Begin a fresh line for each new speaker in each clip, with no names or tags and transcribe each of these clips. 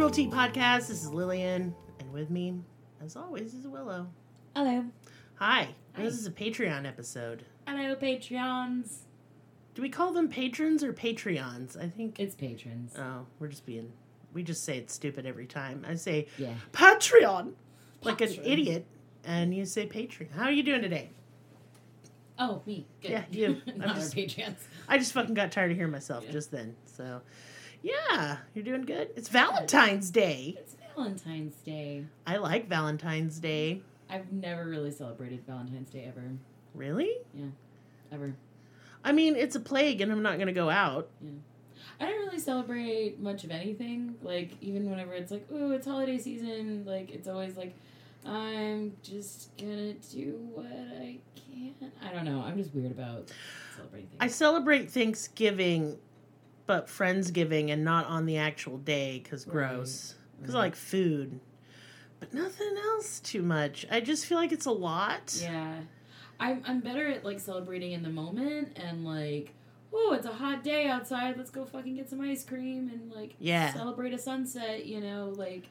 Cruel Tea Podcast. This is Lillian, and with me, as always, is Willow.
Hello.
Hi.
Hi.
This is a Patreon episode.
Hello, Patreons.
Do we call them patrons or Patreons? I think.
It's patrons.
oh, we're just being. We just say it's stupid every time. I say
yeah.
Patreon like an
Patreon.
idiot, and you say Patreon. How are you doing today?
Oh, me. Good.
Yeah, you. I'm
Not
just-
our Patreons.
I just fucking got tired of hearing myself
Yeah.
just then. So, yeah, you're doing good. It's Valentine's Day.
It's Valentine's Day.
I like Valentine's Day.
I've never really celebrated Valentine's Day ever.
Really?
Yeah, ever.
I mean, it's a plague, and I'm not going to go out. Yeah.
I don't really celebrate much of anything. Like, even whenever it's like, ooh, it's holiday season, like, it's always like, I'm just gonna do what I can. I don't know. I'm just weird about celebrating
I celebrate Thanksgiving, but Friendsgiving, and not on the actual day because gross. Because
Right. Mm-hmm.
like food, but nothing else too much. I just feel like it's a lot.
Yeah. I'm I'm better at like celebrating in the moment and like, oh, it's a hot day outside. Let's go fucking get some ice cream and like
Yeah.
celebrate a sunset, you know, like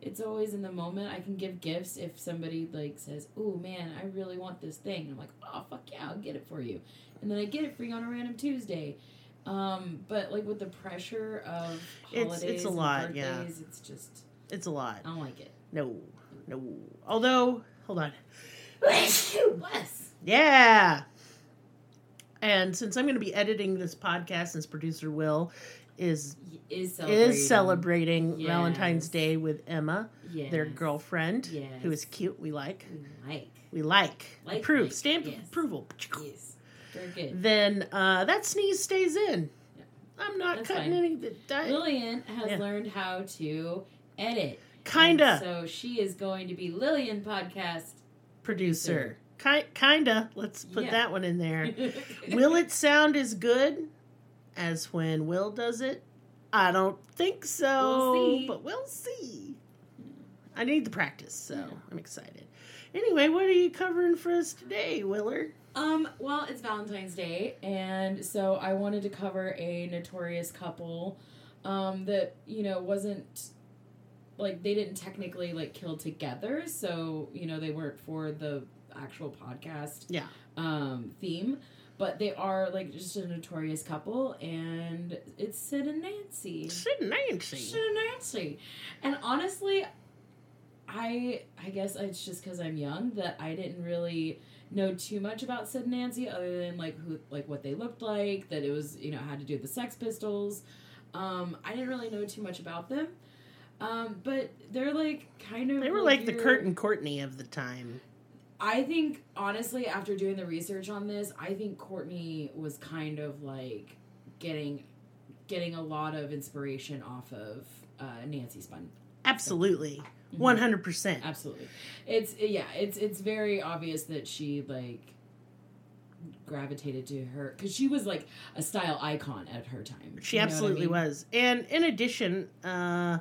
it's always in the moment. I can give gifts if somebody like says, "Oh man, I really want this thing." And I'm like, "Oh fuck yeah, I'll get it for you." And then I get it for you on a random Tuesday. Um, but like with the pressure of
It's-
holidays,
it's a
and
lot, yeah.
birthdays, it's just
It's a lot.
I don't like it.
No, no. Although, hold on.
Bless.
Yeah. And since I'm going to be editing this podcast, since producer Will is
Is celebrating.
is celebrating
Yes.
Valentine's Day with Emma,
Yes.
their girlfriend,
Yes.
who is cute. We like.
We like.
We like.
Like,
Approve. Stamp approval.
Yes.
Then uh, that sneeze stays in.
Yeah.
I'm not
That's
cutting
fine.
any. That,
Lillian has
Yeah.
learned how to edit.
kinda
so she is going to be Lillian podcast.
producer. Ki- kinda. Let's put
Yeah.
that one in there. Will it sound as good as when Will does it? I don't think so.
We'll see.
But we'll see. I need the practice, so I'm excited. Anyway, what are you covering for us today, Willer?
Um, well, it's Valentine's Day, and so I wanted to cover a notorious couple um, that, you know, wasn't like they didn't technically like kill together, so you know, they weren't for the actual podcast
Yeah.
um theme. But they are like just a notorious couple, and it's Sid and Nancy.
Sid and Nancy.
Sid and Nancy. And honestly, I I guess it's just because I'm young that I didn't really know too much about Sid and Nancy other than like who like what they looked like, that it was you know had to do with the Sex Pistols. Um, I didn't really know too much about them. Um, but they're like kind of
They were like the Kurt and Courtney of the time.
I think honestly, after doing the research on this, I think Courtney was kind of like getting getting a lot of inspiration off of uh, Nancy Spun.
Absolutely.
Mhm.
100%.
Absolutely, it's yeah, it's it's very obvious that she like gravitated to her because she was like a style icon at her time.
She
You know what I
absolutely
mean?
was. And in addition, uh,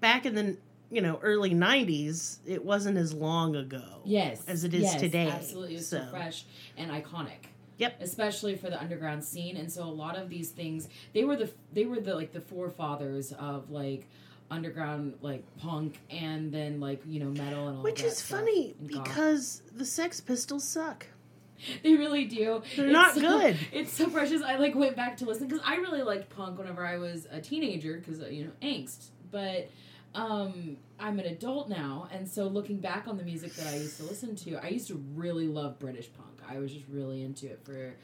back in the you know early '90s, it wasn't as long ago.
Yes,
as it is
yes,
today,
Absolutely, it's so.
so.
fresh and iconic.
Yep.
Especially for the underground scene, and so a lot of these things they were the they were the like the forefathers of like underground like punk and then like you know metal and all that.
Which
is
funny because the Sex Pistols suck.
they really do.
They're
It's
not
so-
good.
It's so precious. I like went back to listen because I really liked punk whenever I was a teenager because you know angst. But um, I'm an adult now, and so looking back on the music that I used to listen to, I used to really love British punk. I was just really into it for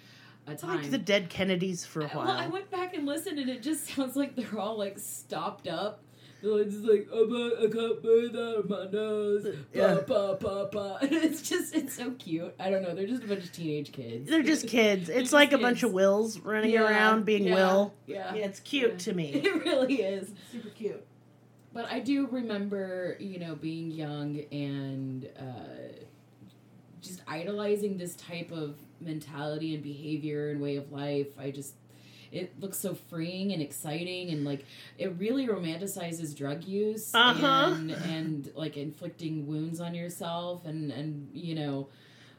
a
like the Dead Kennedys for a while.
Well, I went back and listened, and it just sounds like they're all like stopped up. They're like, just like, I'm not, I can't breathe out of my nose.
Yeah.
Pa, pa, pa. It's just, it's so cute. I don't know. They're just a bunch of teenage kids.
They're just kids. It's
just
like a bunch of Wills running
Yeah,
around being
yeah,
Will.
Yeah.
Yeah, it's cute to me.
It really is.
Super cute.
But I do remember, you know, being young and uh, just idolizing this type of mentality and behavior and way of life. I just it looks so freeing and exciting and like it really romanticizes drug use
Uh-huh.
and and like inflicting wounds on yourself and and you know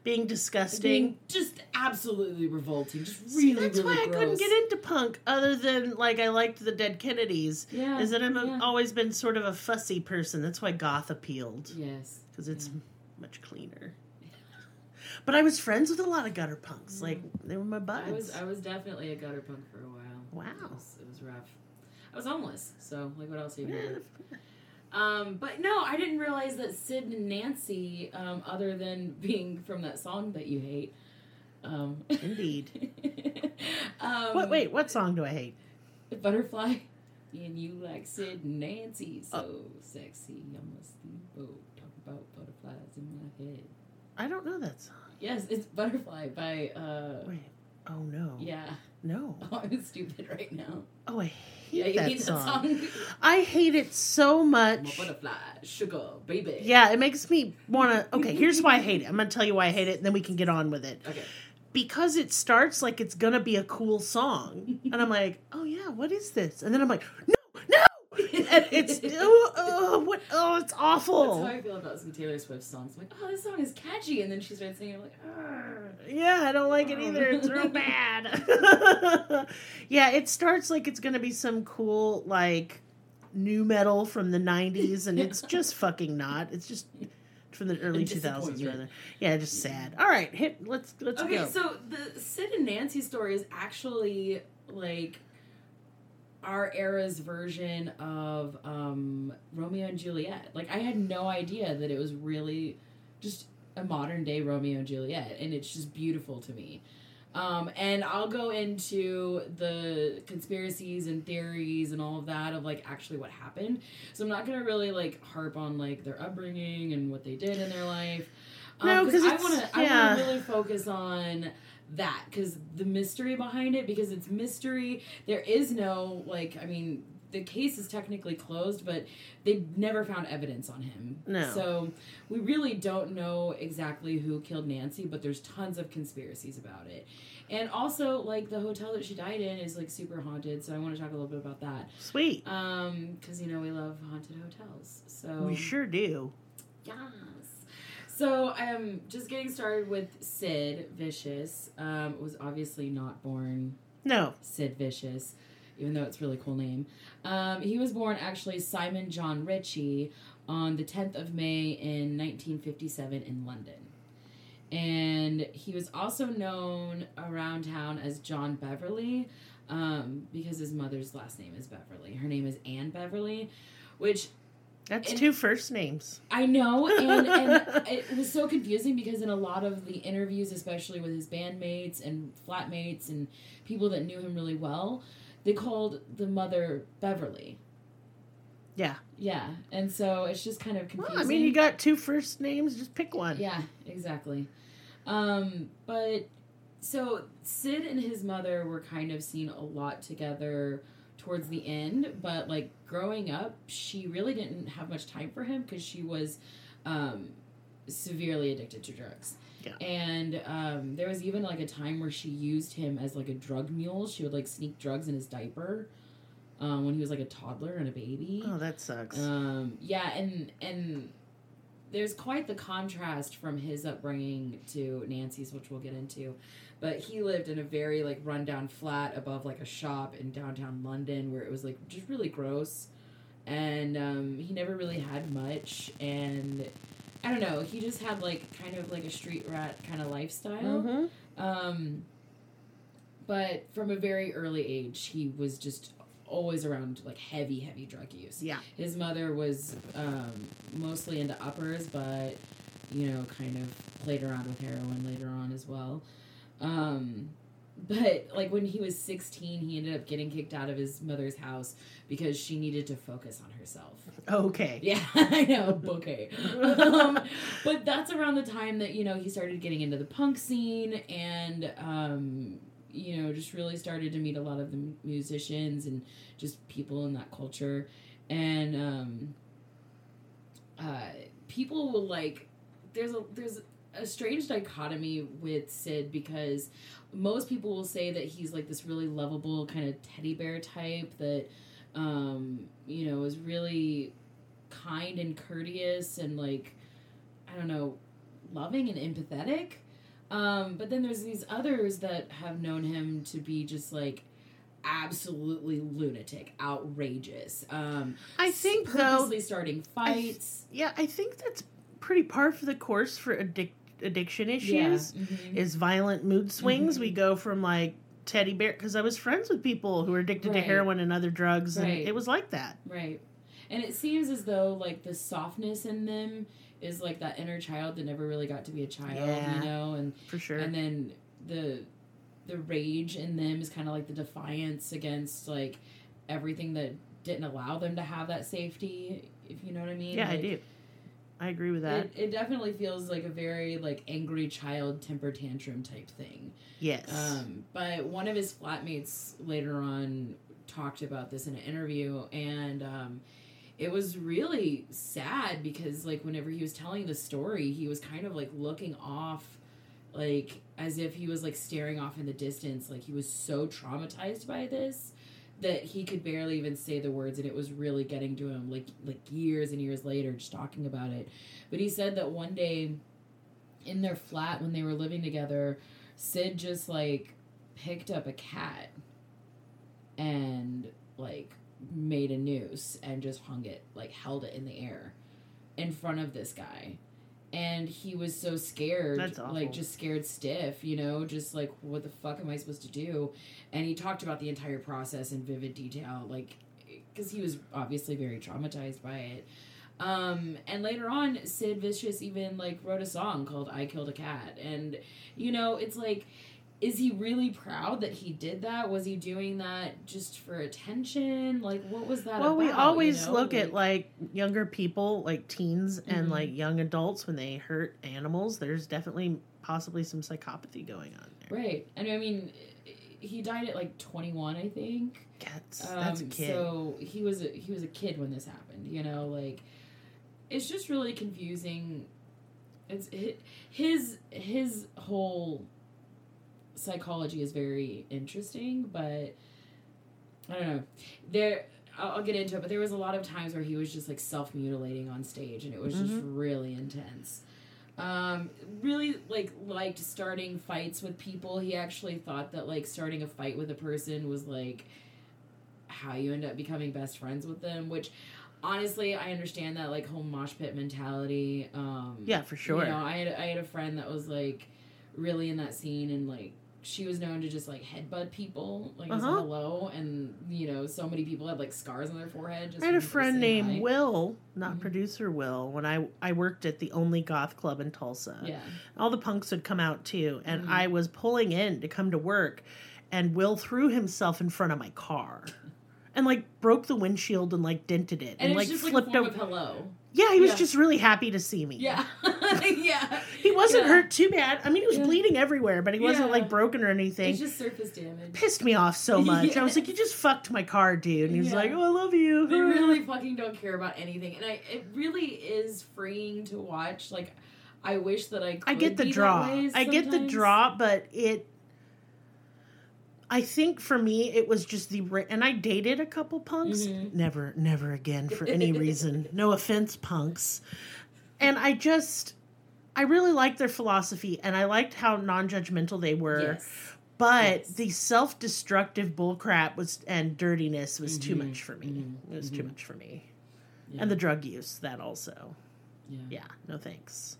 Being disgusting.
being just absolutely revolting just
See,
really
that's
really
why I couldn't get into punk other than like I liked the Dead Kennedys.
yeah
Is that I've
yeah.
always been sort of a fussy person. That's why goth appealed
yes
because it's
Yeah.
much cleaner. But I was friends with a lot of gutter punks. Like they were my buds.
I was I was definitely a gutter punk for a while.
Wow.
It was, it was rough. I was homeless, so like what else are you gonna do? Um, but no, I didn't realize that Sid and Nancy, um, other than being from that song that you hate. Um,
Indeed.
um,
What? Wait, what song do I hate?
Butterfly. And you like Sid and Nancy, so
Oh.
sexy. I must leave boat. Talk about butterflies in my head.
I don't know that song.
Yes, it's Butterfly by, uh,
Wait. Oh no.
yeah.
No.
Oh, I'm stupid right now.
Oh, I
Yeah,
hate
you
that
hate
song.
that song.
I hate it so much.
butterfly, sugar, baby.
Yeah, it makes me want to. Okay, here's why I hate it. I'm to tell you why I hate it, and then we can get on with it.
Okay.
Because it starts like it's to be a cool song. And I'm like, oh, yeah, what is this? And then I'm like, no! And it's, oh, oh, what, oh, it's awful.
That's how. I feel about some Taylor Swift songs. I'm like, oh, this song is catchy, and then she starts singing. I'm like, "Arr."
Yeah, I don't like it either. It's real bad. yeah, it starts like it's going to be some cool, like, new metal from the 90s, and it's just fucking not. It's just from the early 2000s, rather. Yeah, just sad. All right, hit, let's, let's
Okay,
go.
so the Sid and Nancy story is actually like our era's version of um, Romeo and Juliet. Like, I had no idea that it was really just a modern day Romeo and Juliet, and it's just beautiful to me. Um, and I'll go into the conspiracies and theories and all of that of like actually what happened. So I'm not gonna really like harp on like their upbringing and what they did in their life. Um,
No, 'cause
I want to. I want to really focus on that because the mystery behind it because it's mystery. There is no like. I mean, the case is technically closed, but they never found evidence on him.
No.
So we really don't know exactly who killed Nancy, but there's tons of conspiracies about it. And also, like the hotel that she died in is like super haunted, so I want to talk a little bit about that.
Sweet.
Um, because you know we love haunted hotels. So
we sure do.
Yes. So, um, just getting started with Sid Vicious. Um, was obviously not born
No.
Sid Vicious, even though it's a really cool name. Um, he was born actually Simon John Ritchie on the 10th of May in 1957 in London. And he was also known around town as John Beverly um, because his mother's last name is Beverly. Her name is Anne Beverly, which
That's
And-
two first names.
I know, and, and it was so confusing because in a lot of the interviews, especially with his bandmates and flatmates and people that knew him really well, they called the mother Beverly.
Yeah.
Yeah, and so it's just kind of confusing.
Well, I mean, you got two first names. Just pick one.
Yeah, exactly. Um, but so Sid and his mother were kind of seen a lot together towards the end, but like growing up, she really didn't have much time for him because she was um, severely addicted to drugs.
Yeah.
And um, there was even like a time where she used him as like a drug mule. She would like sneak drugs in his diaper um, when he was like a toddler and a baby.
Oh, that sucks.
Um, yeah, and and there's quite the contrast from his upbringing to Nancy's, which we'll get into. But he lived in a very like rundown flat above like a shop in downtown London, where it was like just really gross, and um, he never really had much. And I don't know, he just had like kind of like a street rat kind of lifestyle.
mm-hmm.
Um, but from a very early age, he was just always around like heavy, heavy drug use.
Yeah.
His mother was um, mostly into uppers, but you know, kind of played around with heroin later on as well. Um, but like when he was 16, he ended up getting kicked out of his mother's house because she needed to focus on herself.
Okay.
Yeah, I know. Okay. um, but that's around the time that, you know, he started getting into the punk scene and, um, you know, just really started to meet a lot of the musicians and just people in that culture. And um, uh, people will like, there's a, there's a strange dichotomy with Sid because most people will say that he's like this really lovable kind of teddy bear type that um you know is really kind and courteous and like I don't know loving and empathetic um but then there's these others that have known him to be just like absolutely lunatic outrageous um
I think though,
purposely starting fights
yeah, I think that's pretty par for the course for addic- addiction
yeah
issues.
mhm.
Is violent mood swings.
Mhm.
We go from like teddy bear because I was friends with people who were addicted to heroin and other drugs, and it was like that.
Right. And it seems as though like the softness in them is like that inner child that never really got to be a child,
Yeah.
you know, and
For sure.
and then the the rage in them is kind of like the defiance against like everything that didn't allow them to have that safety, if you know what I mean.
yeah, I do. I agree with that.
It, it definitely feels like a very like angry child temper tantrum type thing.
yes.
Um, but one of his flatmates later on talked about this in an interview, and um, it was really sad because, like, whenever he was telling the story, he was kind of like looking off, like as if he was like staring off in the distance. Like he was so traumatized by this that he could barely even say the words, and it was really getting to him. Like like years and years later, just talking about it. But he said that one day in their flat when they were living together Sid just like picked up a cat and like made a noose and just hung it, like held it in the air in front of this guy. And he was so scared, like just scared stiff, you know, just like what the fuck am I supposed to do? And he talked about the entire process in vivid detail, like because he was obviously very traumatized by it. Um, and later on, Sid Vicious even like wrote a song called "I Killed a Cat," and you know, it's like, is he really proud that he did that? Was he doing that just for attention? Like, what was that?
well, we always
you know?
look at like younger people, like teens and
Mhm.
like young adults when they hurt animals. There's definitely possibly some psychopathy going on there.
right, and I mean, he died at like twenty one, I think.
Cats.
Um,
That's a kid.
So he was a, he was a kid when this happened. You know, like it's just really confusing. It's his his whole psychology is very interesting, but I don't know. There, I'll, I'll get into it, but there was a lot of times where he was just like self mutilating on stage, and it was just really intense. Um, really like liked starting fights with people. He actually thought that like starting a fight with a person was like how you end up becoming best friends with them, which honestly I understand that like whole mosh pit mentality. Um
yeah, for sure.
You know, I had I had a friend that was like really in that scene and like she was known to just like headbutt people like
Uh-huh.
hello and you know so many people had like scars on their forehead just
I had a friend named
hi.
Will, not
Mhm.
producer Will, when I I worked at the only goth club in Tulsa.
yeah
All the punks would come out too, and
Mhm.
I was pulling in to come to work, and Will threw himself in front of my car, and like broke the windshield and like dented it,
and,
and,
it's
like
just like a
flipped
form
over.
hello
yeah, he was
yeah.
just really happy to see me.
yeah yeah
he wasn't
Yeah.
hurt too bad. I mean, he was
Yeah.
bleeding everywhere, but he wasn't like broken or anything.
it's just surface damage
Pissed me off so much. I was like, "You just fucked my car, dude." And he was
Yeah.
like, "Oh, I love you."
they really fucking don't care about anything and i it really is freeing to watch like i wish that i could
I get the draw. I get the draw, but it. I think for me, it was just the and I dated a couple punks.
Mhm.
Never, never again for any reason. no offense, punks. And I just, I really liked their philosophy, and I liked how non-judgmental they were.
yes
But
Yes.
the self-destructive bullcrap was and dirtiness was too
Mhm.
much for me.
Mhm.
It was too
Mhm.
much for me.
yeah.
And the drug use that also.
yeah.
Yeah, no thanks.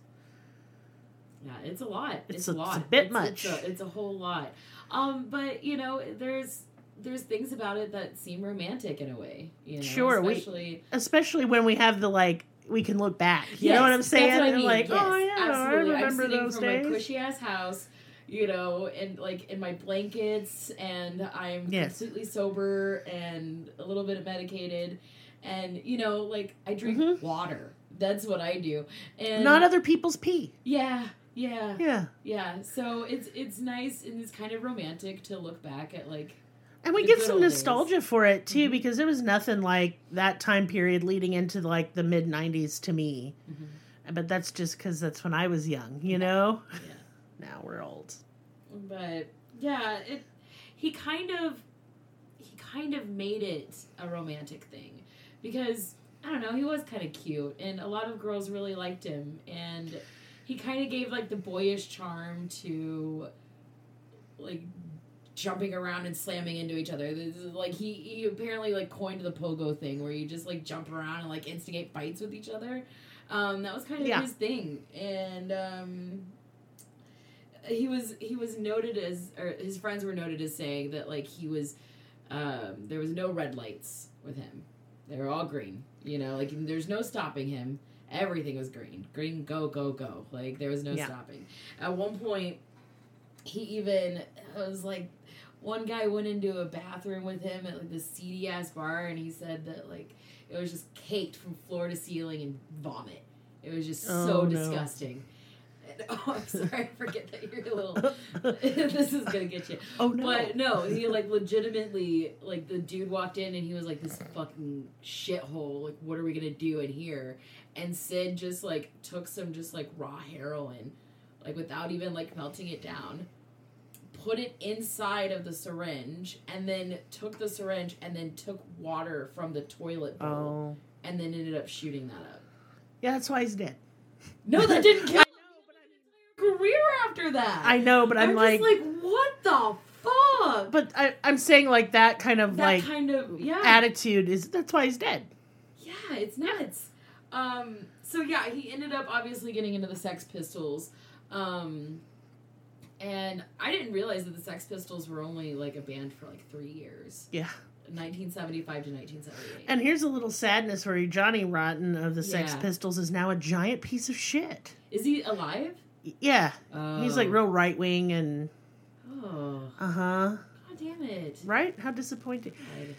Yeah, it's a lot.
It's
It's,
a-
lot.
it's a bit
It's-
much.
It's a, it's a whole lot. Um, but you know, there's there's things about it that seem romantic in a way. You know,
Sure, we-
especially
Especially when we have the like, we can look back. You
Yes,
know what I'm saying?
what I
And
mean.
like,
yes,
oh yeah,
absolutely.
I remember
I'm
those
from
days.
my cushy ass house, you know, and like in my blankets, and I'm
Yes.
completely sober and a little bit medicated, and you know, like I drink
Mhm.
water. That's what I do, and
Not other people's pee.
yeah, yeah,
Yeah.
yeah. So it's it's nice and it's kind of romantic to look back at like
And we get some
old days.
nostalgia for it too,
Mhm.
because there was nothing like that time period leading into like the mid '90s to me.
Mhm.
But that's just because that's when I was young, you know?
Yeah.
Now we're old.
But yeah, it he kind of he kind of made it a romantic thing because I don't know, he was kind of cute and a lot of girls really liked him and he kind of gave like the boyish charm to like jumping around and slamming into each other. This is, like he, he apparently like coined the pogo thing where you just like jump around and like instigate fights with each other. Um, that was kind of
Yeah.
his thing, and um, he was he was noted as or his friends were noted as saying that like he was um, there was no red lights with him. They were all green. You know, like there's no stopping him. Everything was green. Green, go, go, go. Like there was no
Yeah.
stopping. At one point, he even was like one guy went into a bathroom with him at like this seedy ass bar, and he said that like it was just caked from floor to ceiling and vomit. It was just
Oh,
so
no.
disgusting. And, oh, I'm sorry. I forget that you're a little. this is gonna get you.
Oh no.
But no, he like legitimately like the dude walked in and he was like this fucking shithole. Like, what are we gonna do in here? And Sid just like took some just like raw heroin, like without even like melting it down, put it inside of the syringe, and then took the syringe and then took water from the toilet bowl
oh.
and then ended up shooting that up.
Yeah, that's why he's dead.
No, that didn't kill career after that.
I know, but I'm,
I'm
like,
just like, what the fuck?
but I, I'm saying like that kind of
that
like
kind of yeah,
attitude is that's why he's dead.
yeah, it's nuts. Um, so yeah, he ended up obviously getting into the Sex Pistols, um, and I didn't realize that the Sex Pistols were only like a band for like three years,
Yeah.
1975 to 1978.
And here's a little sadness for you. Johnny Rotten of the Sex
Yeah.
Pistols is now a giant piece of shit.
Is he alive?
Yeah. He's like
Oh.
real right wing and
Oh,
uh huh.
god damn it!
Right? How disappointing.
God.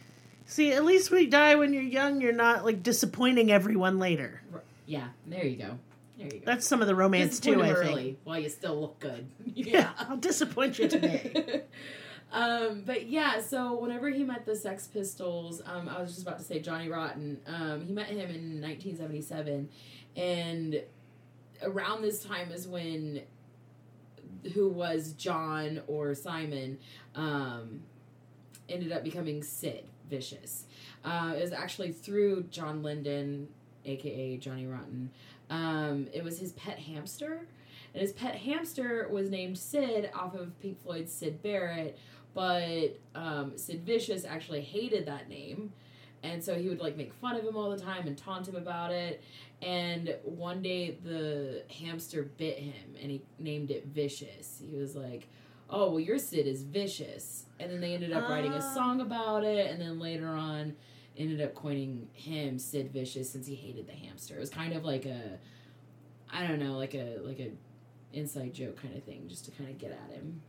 See, at least when you die when you're young, you're not like disappointing everyone later.
Yeah, there you go. There you go.
That's some of the romance too, I think.
while you still look good.
Yeah, I'll disappoint you today.
um, but yeah, so whenever he met the Sex Pistols, um, I was just about to say Johnny Rotten. Um, he met him in 1977, and around this time is when who was John or Simon um, ended up becoming Sid Vicious. Uh, it was actually through John Lydon, aka Johnny Rotten. Um, it was his pet hamster. And his pet hamster was named Sid off of Pink Floyd's Syd Barrett, but um, Sid Vicious actually hated that name. And so he would like make fun of him all the time and taunt him about it. And one day the hamster bit him and he named it Vicious. He was like, Oh, well, your Sid is vicious. And then they ended up writing a
Ah.
song about it. And then later on, ended up coining him Sid Vicious since he hated the hamster. It was kind of like a, I don't know, like a like a inside joke kind of thing, just to kind of get at him.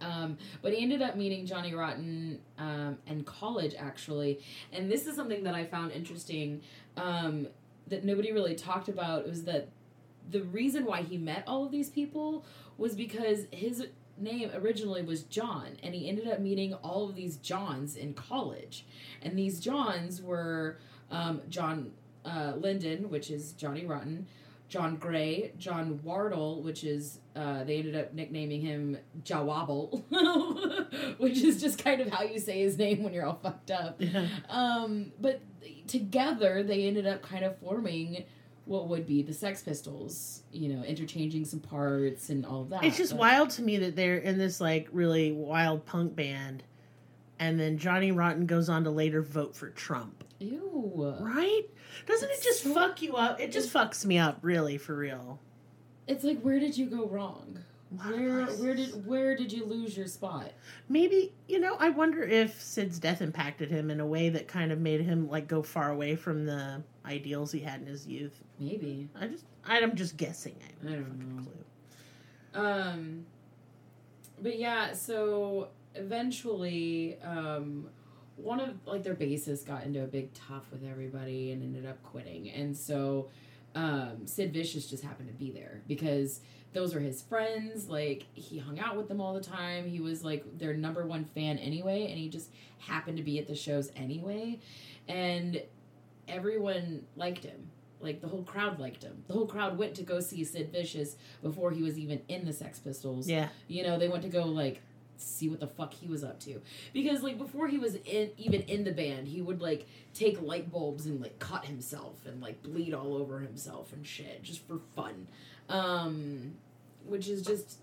Um, but he ended up meeting Johnny Rotten um, in college, actually, and this is something that I found interesting um, that nobody really talked about. Was that the reason why he met all of these people was because his name originally was John, and he ended up meeting all of these Johns in college, and these Johns were um, John uh, Lydon, which is Johnny Rotten, John Gray, John Wardle, which is uh, they ended up nicknaming him Jah Wobble, which is just kind of how you say his name when you're all fucked up.
Yeah.
Um, but together they ended up kind of forming what would be the Sex Pistols, you know, interchanging some parts and all of that.
It's just
But-
wild to me that they're in this like really wild punk band, and then Johnny Rotten goes on to later vote for Trump.
Ew.
Right? Doesn't it just
so-
fuck you up? It just fucks me up, really, for real.
It's like where did you go wrong? Where where did where did you lose your spot?
Maybe you know. I wonder if Sid's death impacted him in a way that kind of made him like go far away from the ideals he had in his youth.
Maybe.
I just, I'm just guessing. I,
I don't know.
clue.
Um, but yeah, so eventually, um, one of like their bassists got into a big tough with everybody and ended up quitting, and so um, Sid Vicious just happened to be there because those were his friends. Like he hung out with them all the time. He was like their number one fan anyway, and he just happened to be at the shows anyway, and everyone liked him. like the whole crowd liked him. The whole crowd went to go see Sid Vicious before he was even in the Sex Pistols.
Yeah.
You know, they went to go like see what the fuck he was up to because like before he was in even in the band he would like take light bulbs and like cut himself and like bleed all over himself and shit just for fun um which is just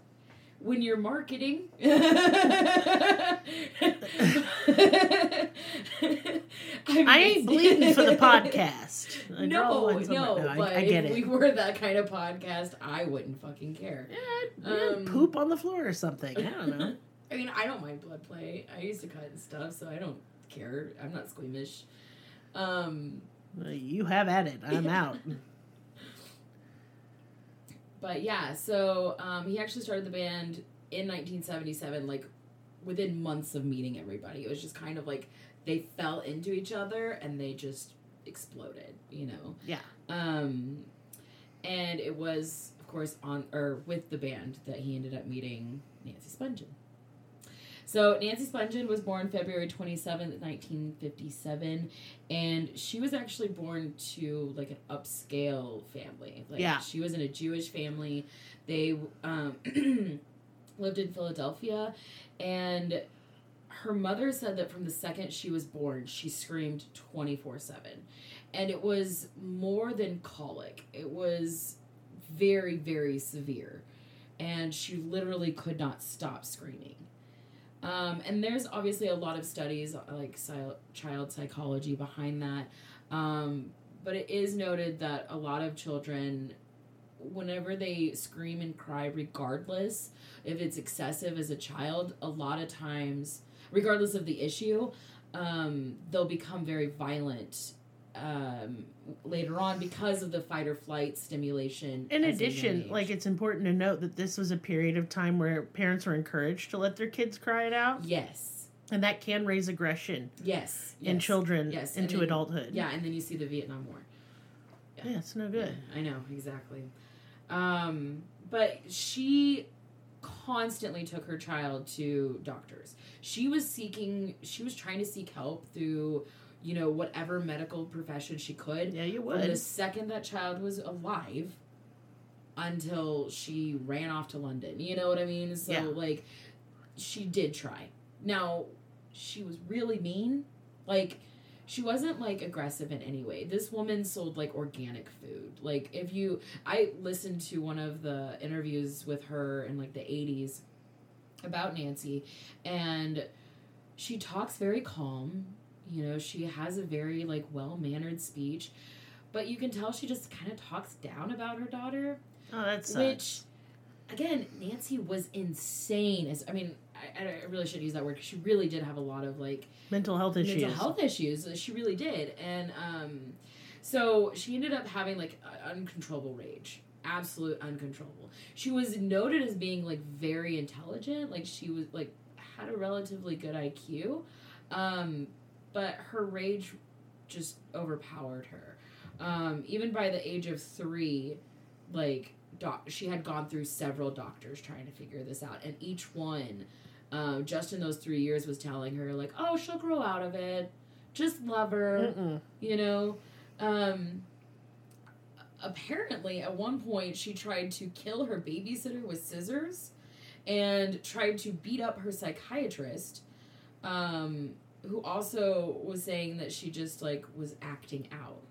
when you're marketing I,
ain't bleeding for the podcast. The
no, no,
I-
but
I,
if
it.
we were that kind of podcast, I wouldn't fucking care.
Yeah,
Um,
poop on the floor or something. I don't know.
I mean, I don't mind blood play. I used to cut and stuff, so I don't care. I'm not squeamish. Um,
Uh, you have at it. I'm out.
But yeah, so um, he actually started the band in 1977, like within months of meeting everybody. It was just kind of like they fell into each other and they just exploded, you know?
Yeah.
Um, and it was, of course, on or with the band that he ended up meeting Nancy Spungen. So Nancy Spungen was born February 27th, 1957, and she was actually born to like an upscale family. Like
Yeah.
she was in a Jewish family. They um, lived in Philadelphia, and her mother said that from the second she was born, she screamed 24 7. And it was more than colic, it was very, very severe. And she literally could not stop screaming. Um, and there's obviously a lot of studies like child psychology behind that. Um, but it is noted that a lot of children, whenever they scream and cry, regardless if it's excessive as a child, a lot of times, regardless of the issue, um, they'll become very violent um, later on because of the fight or flight stimulation.
In
as a young
addition, like it's important to note that this was a period of time where parents were encouraged to let their kids cry it out,
yes,
and that can raise aggression
yes,
in
yes.
children
Yes,
into
then-
adulthood.
Yeah, and then you see the Vietnam War.
yeah, it's no good.
Yeah, I know exactly. Um, but she constantly took her child to doctors. She was seeking. She was trying to seek help through, you know, whatever medical profession she could.
Yeah, you would.
From the second that child was alive, until she ran off to London. You know what I mean? So
Yeah.
like, she did try. Now, she was really mean. Like, she wasn't like aggressive in any way. This woman sold like organic food. Like if you I listened to one of the interviews with her in like the 80s about Nancy and she talks very calm. You know, she has a very like well-mannered speech, but you can tell she just kind of talks down about her daughter
Oh, that's
which again nancy was insane as i mean i, I really should use that word because she really did have a lot of like
mental health issues.
mental health issues she really did and um so she ended up having like uncontrollable rage absolute uncontrollable she was noted as being like very intelligent like she was like had a relatively good iq um but her rage just overpowered her. Um even by the age of three like doc- she had gone through several doctors trying to figure this out and each one um, just in those three years was telling her like oh she'll grow out of it. Just love her.
Mm-mm.
you know? Um apparently at one point she tried to kill her babysitter with scissors and tried to beat up her psychiatrist um who also was saying that she just like was acting out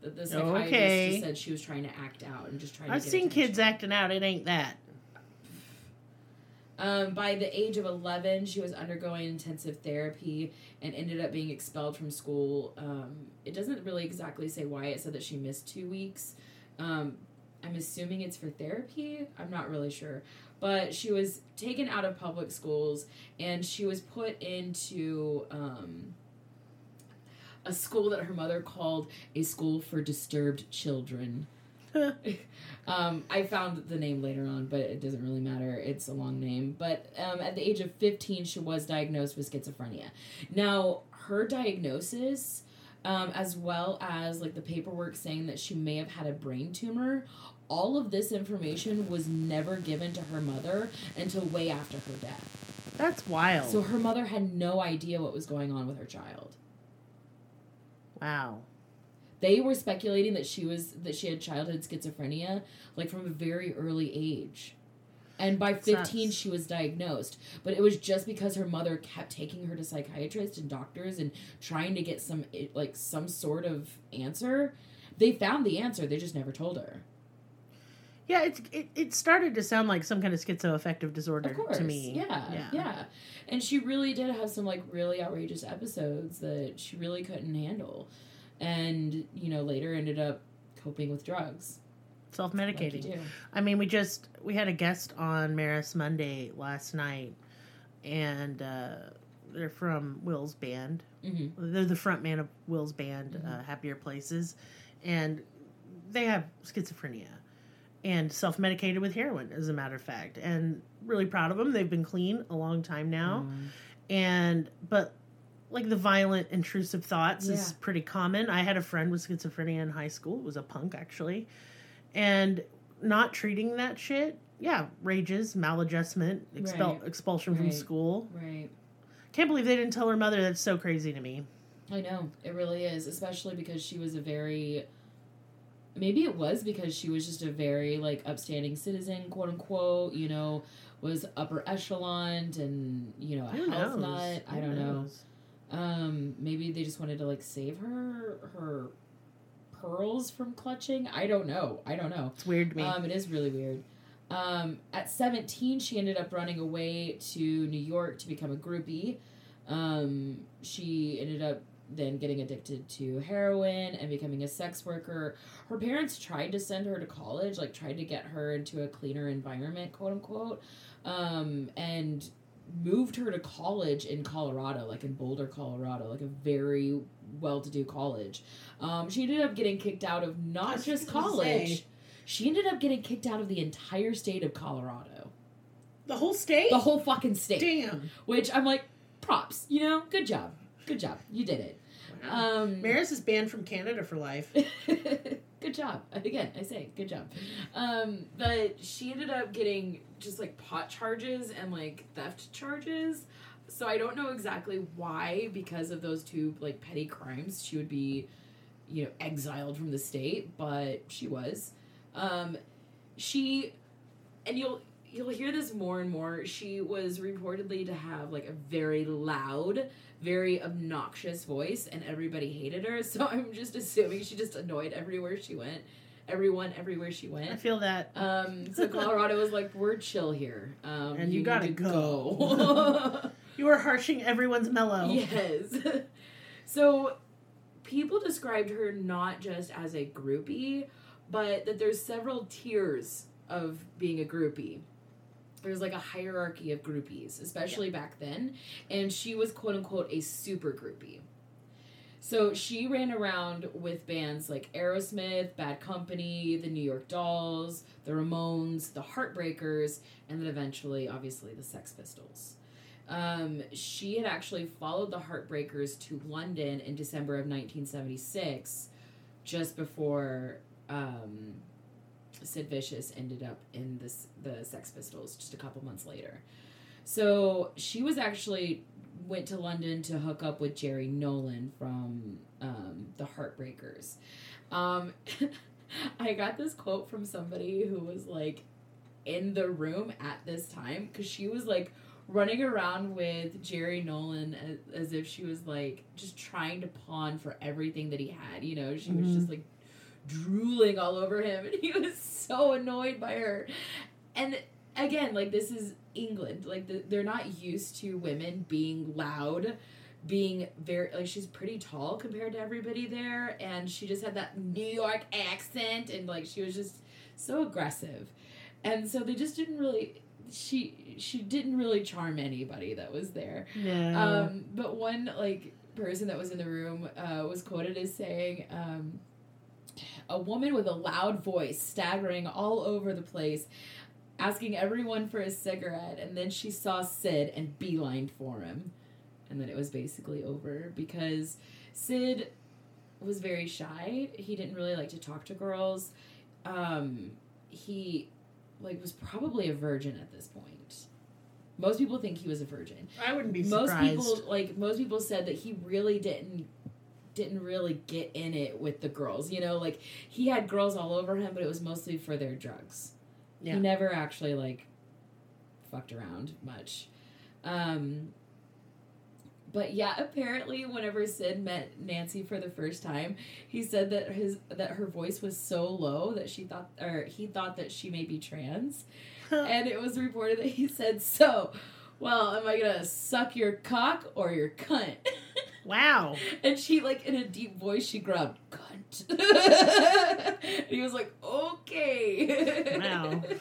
that the psychiatrist
Okay.
just said she was trying to act out and just trying
I've seen
attention.
kids acting out. It ain't that.
Um, by the age of 11, she was undergoing intensive therapy and ended up being expelled from school. Um, it doesn't really exactly say why. It said that she missed two weeks. Um, I'm assuming it's for therapy. I'm not really sure. But she was taken out of public schools and she was put into um, a school that her mother called a school for disturbed children. Um, I found the name later on, but it doesn't really matter. It's a long name. But um, at the age of 15, she was diagnosed with schizophrenia. Now, her diagnosis, um, as well as like the paperwork saying that she may have had a brain tumor, all of this information was never given to her mother until way after her death.
That's wild.
So her mother had no idea what was going on with her child.
wow.
they were speculating that she was that she had childhood schizophrenia like from a very early age and by 15
Sucks.
she was diagnosed. But it was just because her mother kept taking her to psychiatrists and doctors and trying to get some like some sort of answer. They found the answer they just never told her.
Yeah, it's it, it started to sound like some kind of schizoaffective disorder
of course
to me.
yeah, yeah. And she really did have some like really outrageous episodes that she really couldn't handle. And you know later ended up coping with drugs
Self
like
medicating.
do.
I mean, we just we had a guest on Merris Monday last night, and uh, they're from Will's band.
Mhm.
They're the front man of Will's band, uh,
Mhm.
Happier Places, and they have schizophrenia and self medicated with heroin, as a matter of fact. And really proud of them. They've been clean a long time now,
Mm.
and but like the violent intrusive thoughts is pretty common i had a friend with schizophrenia in high school it was a punk actually and not treating that shit yeah rages maladjustment expel,
Right.
expulsion from school
right
can't believe they didn't tell her mother that's so crazy to me
I know it really is, especially because she was a very. Maybe it was because she was just a very like upstanding citizen, quote unquote. You know, was upper echelon and you know a
Who
health
knows?
nut. I don't know. Um, maybe they just wanted to like save her her pearls from clutching. I don't know. I don't know.
it's weird to me
Um, it is really weird. Um, at 17, she ended up running away to New York to become a groupie. Um, she ended up then getting addicted to heroin and becoming a sex worker. Her parents tried to send her to college, like tried to get her into a cleaner environment, quote unquote, um, and moved her to college in Colorado, like in Boulder, Colorado, like a very well-to-do college. Um, she ended up getting kicked out of not just college.
say.
She ended up getting kicked out of the entire state of Colorado.
the whole state
The whole fucking state.
damn
Which I'm like, props. You know, good job. Good job. You did it. Um
Merris is banned from canada for life
good job. Again, I say good job. Um, but she ended up getting just like pot charges and like theft charges. So I don't know exactly why, because of those two like petty crimes, she would be, you know, exiled from the state. But she was. Um, she, and you'll you'll hear this more and more. She was reportedly to have like a very loud, very obnoxious voice, and everybody hated her. So I'm just assuming she just annoyed everywhere she went, everyone everywhere she went.
i feel that
Um, so Colorado was like, "We're chill here, um,
And you
need
gotta
to
go." you are harshing everyone's mellow
yes. so people described her not just as a groupie, but that there's several tiers of being a groupie. There's like a hierarchy of groupies, especially back then, and she was quote unquote a super groupie. So she ran around with bands like Aerosmith, Bad Company, the New York Dolls, the Ramones, the Heartbreakers, and then eventually, obviously, the Sex Pistols. Um, she had actually followed the Heartbreakers to London in December of 1976, just before um, Sid Vicious ended up in this the Sex Pistols just a couple months later. So she was actually went to London to hook up with Jerry Nolan from um, the Heartbreakers. Um, I got this quote from somebody who was like in the room at this time because she was like running around with Jerry Nolan as, as if she was like just trying to pawn for everything that he had. You know, she was
Mhm.
just like drooling all over him, and he was so annoyed by her. And again, like this is England. Like the, they're not used to women being loud, being very like she's pretty tall compared to everybody there, and she just had that New York accent, and like she was just so aggressive, and so they just didn't really. She she didn't really charm anybody that was there.
no
Um, but one like person that was in the room uh, was quoted as saying, um, "A woman with a loud voice, staggering all over the place, asking everyone for a cigarette, and then she saw Sid and beelined for him, and then it was basically over because Sid was very shy. He didn't really like to talk to girls. Um, he like was probably a virgin at this point." Most people think he was a virgin
i wouldn't be
most
surprised
people like most people said that he really didn't didn't really get in it with the girls. You know, like he had girls all over him, but it was mostly for their drugs.
Yeah.
He never actually like fucked around much. Um but yeah, apparently whenever Sid met Nancy for the first time, he said that his that her voice was so low that she thought or he thought that she may be trans. and it was reported that he said, "So, well, am I going to suck your cock or your cunt?"
wow.
And she, like, in a deep voice, she grabbed cunt. and he was like, okay.
Wow.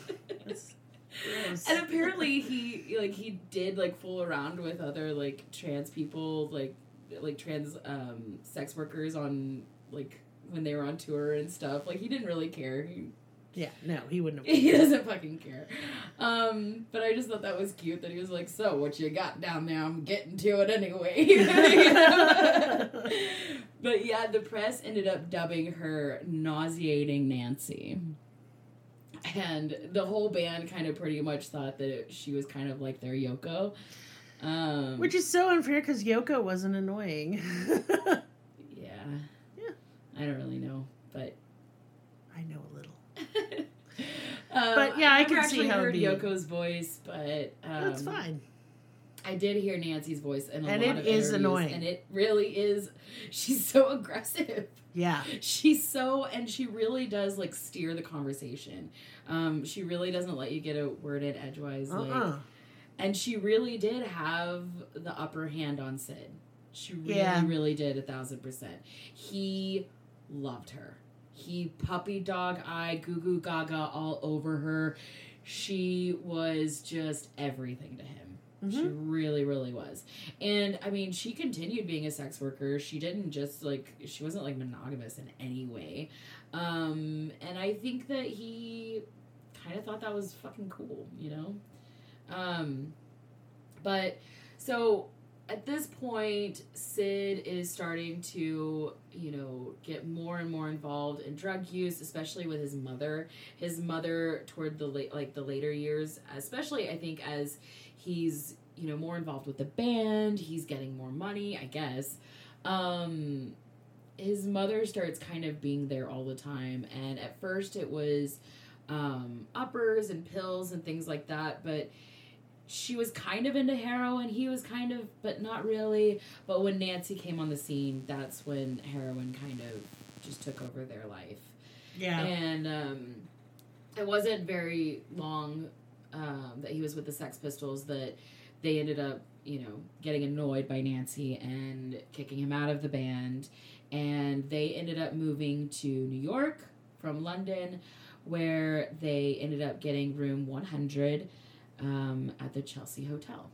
Gross.
And apparently he, like, he did, like, fool around with other, like, trans people, like, like trans um, sex workers on, like, when they were on tour and stuff. Like, he didn't really care. He,
yeah, no, he wouldn't have.
he doesn't fucking care. Um, but I just thought that was cute that he was like, "So, what you got down there? I'm getting to it anyway." but yeah, the press ended up dubbing her nauseating Nancy. And the whole band kind of pretty much thought that it, she was kind of like their Yoko. Um,
Which is so unfair because Yoko wasn't annoying.
yeah.
Yeah.
I don't really know, but
I know a little.
Um,
But, yeah, I
never
can see
actually
how
heard Yoko's voice, but um,
That's fine.
I did hear Nancy's voice in a
And
lot
it
of
is
interviews,
annoying.
and it really is. She's so aggressive.
Yeah.
She's so, and she really does like steer the conversation. Um, she really doesn't let you get a word in edgewise. Like,
Uh-uh.
and she really did have the upper hand on Sid. She really,
Yeah.
really did a thousand percent. He loved her. He puppy dog eye, goo goo gaga all over her. She was just everything to him. She
Mhm.
really, really was. And I mean, she continued being a sex worker. She didn't just like, she wasn't like monogamous in any way. Um, and I think that he kind of thought that was fucking cool, you know? Um, but so at this point, Sid is starting to, you know, get more and more involved in drug use, especially with his mother. His mother, toward the late, like the later years, especially I think as he's, you know, more involved with the band, he's getting more money, I guess. Um, his mother starts kind of being there all the time, and at first it was um, uppers and pills and things like that, but she was kind of into heroin. He was kind of, but not really. But when Nancy came on the scene, that's when heroin kind of just took over their life.
Yeah.
And um, it wasn't very long um, that he was with the Sex Pistols that they ended up, you know, getting annoyed by Nancy and kicking him out of the band. And they ended up moving to New York from London, where they ended up getting room 100 um, at the Chelsea Hotel.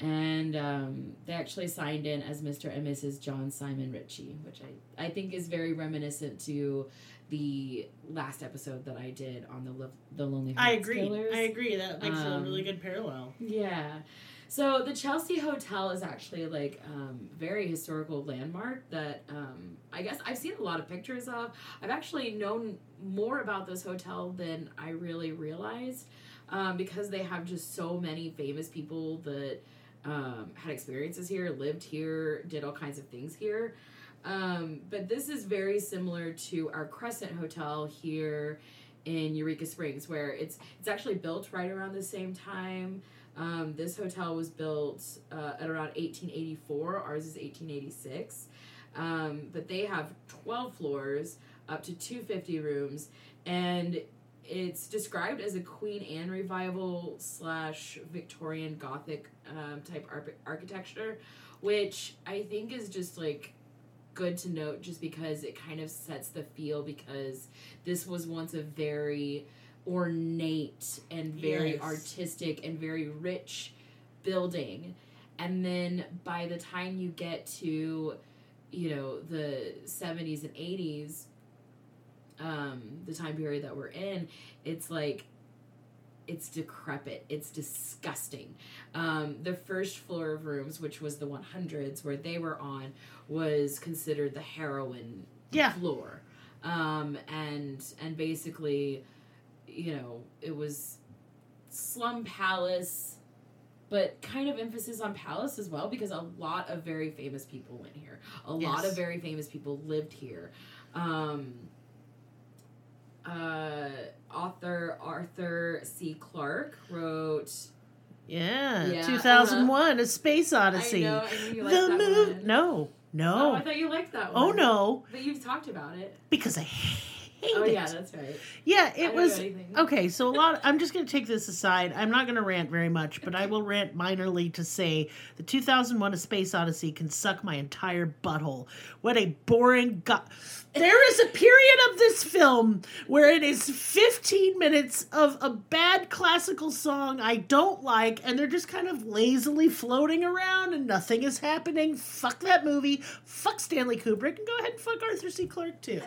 And um, they actually signed in as Mr. and Mrs. John Simon Ritchie, which I, I think is very reminiscent to the last episode that I did on the Lo- the Lonely
I
Hearts
agree.
Killers.
I agree. That makes a
Um,
really good parallel.
Yeah. So the Chelsea Hotel is actually like um, very historical landmark that um, I guess I've seen a lot of pictures of. I've actually known more about this hotel than I really realized um, because they have just so many famous people that um, had experiences here, lived here, did all kinds of things here. Um, but this is very similar to our Crescent Hotel here in Eureka Springs, where it's it's actually built right around the same time. Um, this hotel was built uh, at around 1884. Ours is 1886. Um, but they have 12 floors, up to 250 rooms, and it's described as a Queen Anne revival slash Victorian Gothic um, type ar- architecture, which I think is just like good to note just because it kind of sets the feel because this was once a very ornate and very
Yes.
artistic and very rich building and then by the time you get to you know the 70s and 80s um the time period that we're in it's like it's decrepit it's disgusting um the first floor of rooms which was the 100s where they were on was considered the heroin
Yeah.
floor um and and basically you know it was slum palace but kind of emphasis on palace as well because a lot of very famous people went here. A lot of very famous people lived here. Um, uh, author Arthur C. Clarke wrote.
Yeah,
Yeah,
2001, A Space Odyssey.
I know, I knew you
the
that
move.
one.
No,
Oh,
no.
I thought you liked that one.
Oh, no,
But you've talked about it.
because I hate
Oh
it.
yeah, that's right.
Yeah, it was okay. So a lot. I'm just going to take this aside. I'm not going to rant very much, but I will rant minorly to say the 2001: A Space Odyssey can suck my entire butthole. What a boring. Go- there is a period of this film where it is 15 minutes of a bad classical song I don't like, and they're just kind of lazily floating around, and nothing is happening. Fuck that movie. Fuck Stanley Kubrick, and go ahead and fuck Arthur C. Clarke too.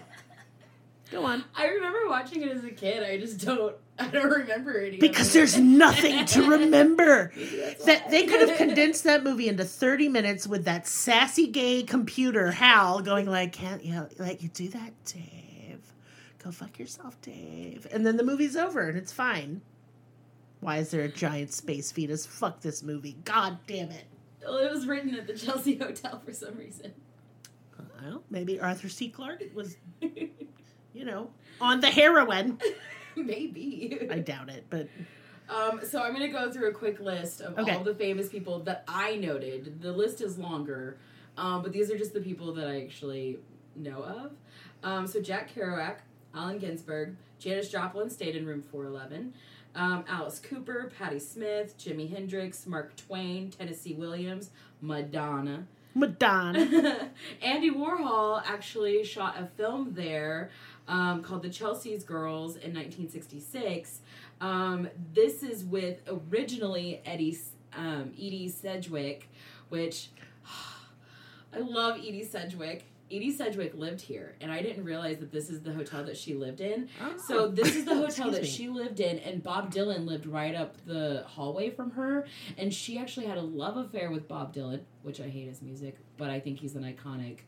Go on.
I remember watching it as a kid. I just don't. I don't remember any.
Because there's nothing to remember. That they could have condensed that movie into 30 minutes with that sassy gay computer Hal going like, "Can't you let you do that, Dave? Go fuck yourself, Dave." And then the movie's over and it's fine. Why is there a giant space fetus? Fuck this movie. God damn it.
Well, it was written at the Chelsea Hotel for some reason.
Well, maybe Arthur C. Clarke was, you know, on the heroin.
Maybe.
I doubt it, but
Um, so I'm going to go through a quick list of
Okay.
all the famous people that I noted. The list is longer, um, but these are just the people that I actually know of. Um, so Jack Kerouac, Allen Ginsberg, Janis Joplin stayed in room 411. Um, Alice Cooper, Patti Smith, Jimi Hendrix, Mark Twain, Tennessee Williams, Madonna.
Madonna.
Andy Warhol actually shot a film there um, called The Chelsea's Girls in 1966. Um, this is with originally Eddie um, Edie Sedgwick, which I love Edie Sedgwick. Edie Sedgwick lived here, and I didn't realize that this is the hotel that she lived in. So this is the hotel that
me.
she lived in, and Bob Dylan lived right up the hallway from her. And she actually had a love affair with Bob Dylan, which I hate his music, but I think he's an iconic,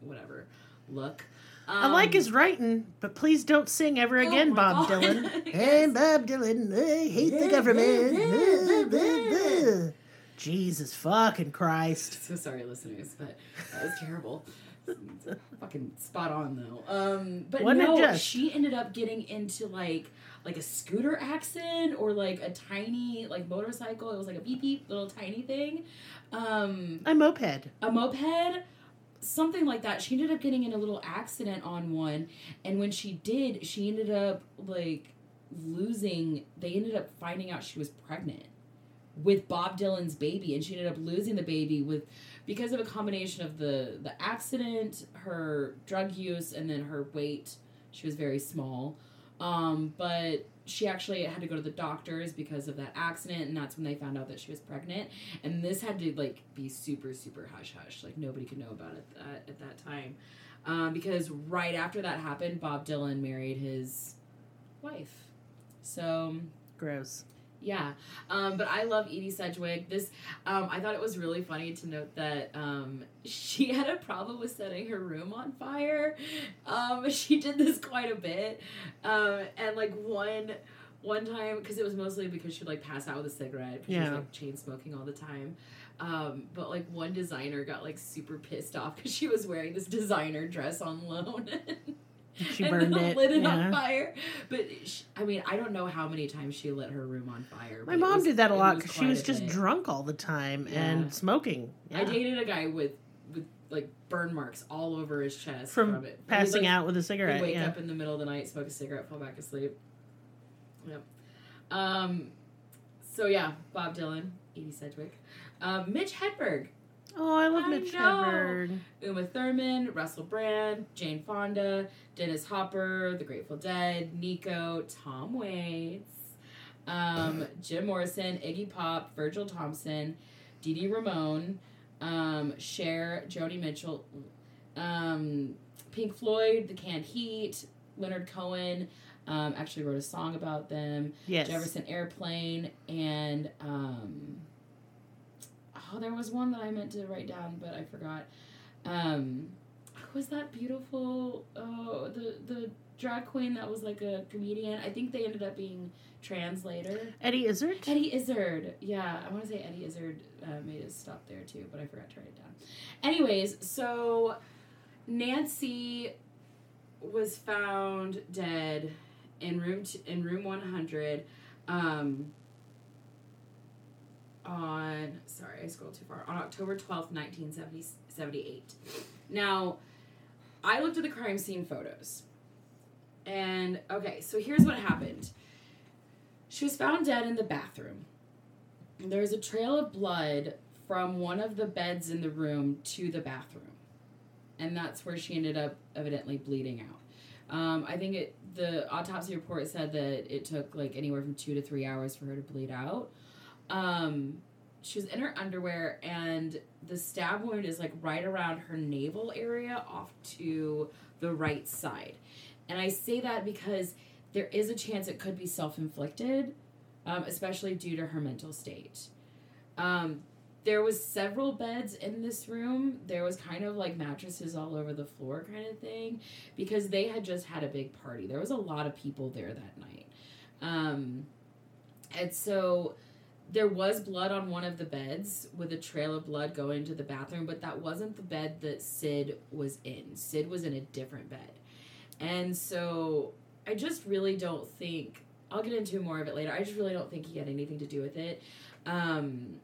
whatever, look.
I like
Um,
his writing, but please don't sing ever
Oh
again,
my
Bob
God.
Dylan.
Yes.
Hey, Bob Dylan, I hate the government. Jesus fucking Christ.
So sorry, listeners, but that was terrible. Fucking spot on though. Um, but
Wasn't
no,
just?
she ended up getting into like like a scooter accident or like a tiny like motorcycle. It was like a beep beep little tiny thing. Um,
A moped.
a moped something like that. She ended up getting in a little accident on one and when she did she ended up like losing they ended up finding out she was pregnant with bob dylan's baby and she ended up losing the baby with because of a combination of the the accident her drug use and then her weight. She was very small. Um, but she actually had to go to the doctors because of that accident and that's when they found out that she was pregnant. And this had to like be super super hush hush like nobody could know about it at, at that time. Um, because right after that happened bob dylan married his wife. So
Gross.
Yeah, um, but I love Edie Sedgwick. This, um, I thought it was really funny to note that um, she had a problem with setting her room on fire. Um, she did this quite a bit, um, and like one one time because it was mostly because she'd like pass out with a cigarette. 'cause She was
Yeah.
like chain smoking all the time. Um, but like one designer got like super pissed off because she was wearing this designer dress on loan.
She burned it.
lit it
yeah.
on fire. But sh I mean, I don't know how many times she lit her room on fire.
My mom
was-
did that a lot because she was just
bit.
drunk all the time
Yeah.
and smoking.
I dated a guy with with like burn marks all over his chest
From
it.
Passing
like,
out with a cigarette.
wake
Yeah.
up in the middle of the night, smoke a cigarette, fall back asleep. Yep. Um. So yeah, Bob Dylan, Edie Sedgwick, um, Mitch Hedberg,
Oh, I love
I
Mitch. Hedberg.
Uma Thurman, Russell Brand, Jane Fonda, Dennis Hopper, The Grateful Dead, Nico, Tom Waits, um, Jim Morrison, Iggy Pop, Virgil Thomson, Dee Dee Ramone, um, Cher, Joni Mitchell, um, Pink Floyd, The Canned Heat, Leonard Cohen. Um, actually wrote a song about them.
Yes.
Jefferson Airplane, and um, oh, there was one that I meant to write down, but I forgot. Um, was that beautiful? Oh, the the drag queen that was like a comedian. I think they ended up being trans later.
Eddie Izzard?
Eddie Izzard. Yeah, I want to say Eddie Izzard uh, made us stop there too, but I forgot to write it down. Anyways, so Nancy was found dead in room t- in room 100 um, on sorry I scrolled too far on October 12th 1978 now I looked at the crime scene photos. And okay so here's what happened. She was found dead in the bathroom. There's a trail of blood from one of the beds in the room to the bathroom. And that's where she ended up evidently bleeding out. Um, I think it the autopsy report said that it took like anywhere from two to three hours for her to bleed out. Um, she was in her underwear, and the stab wound is like right around her navel area, off to the right side. And I say that because there is a chance it could be self inflicted, um, especially due to her mental state. Um, there was several beds in this room there was kind of like mattresses all over the floor kind of thing because they had just had a big party there was a lot of people there that night um, and so there was blood on one of the beds with a trail of blood going to the bathroom but that wasn't the bed that sid was in. Sid was in a different bed. And so i just really don't think i'll get into more of it later i just really don't think he had anything to do with it. Um,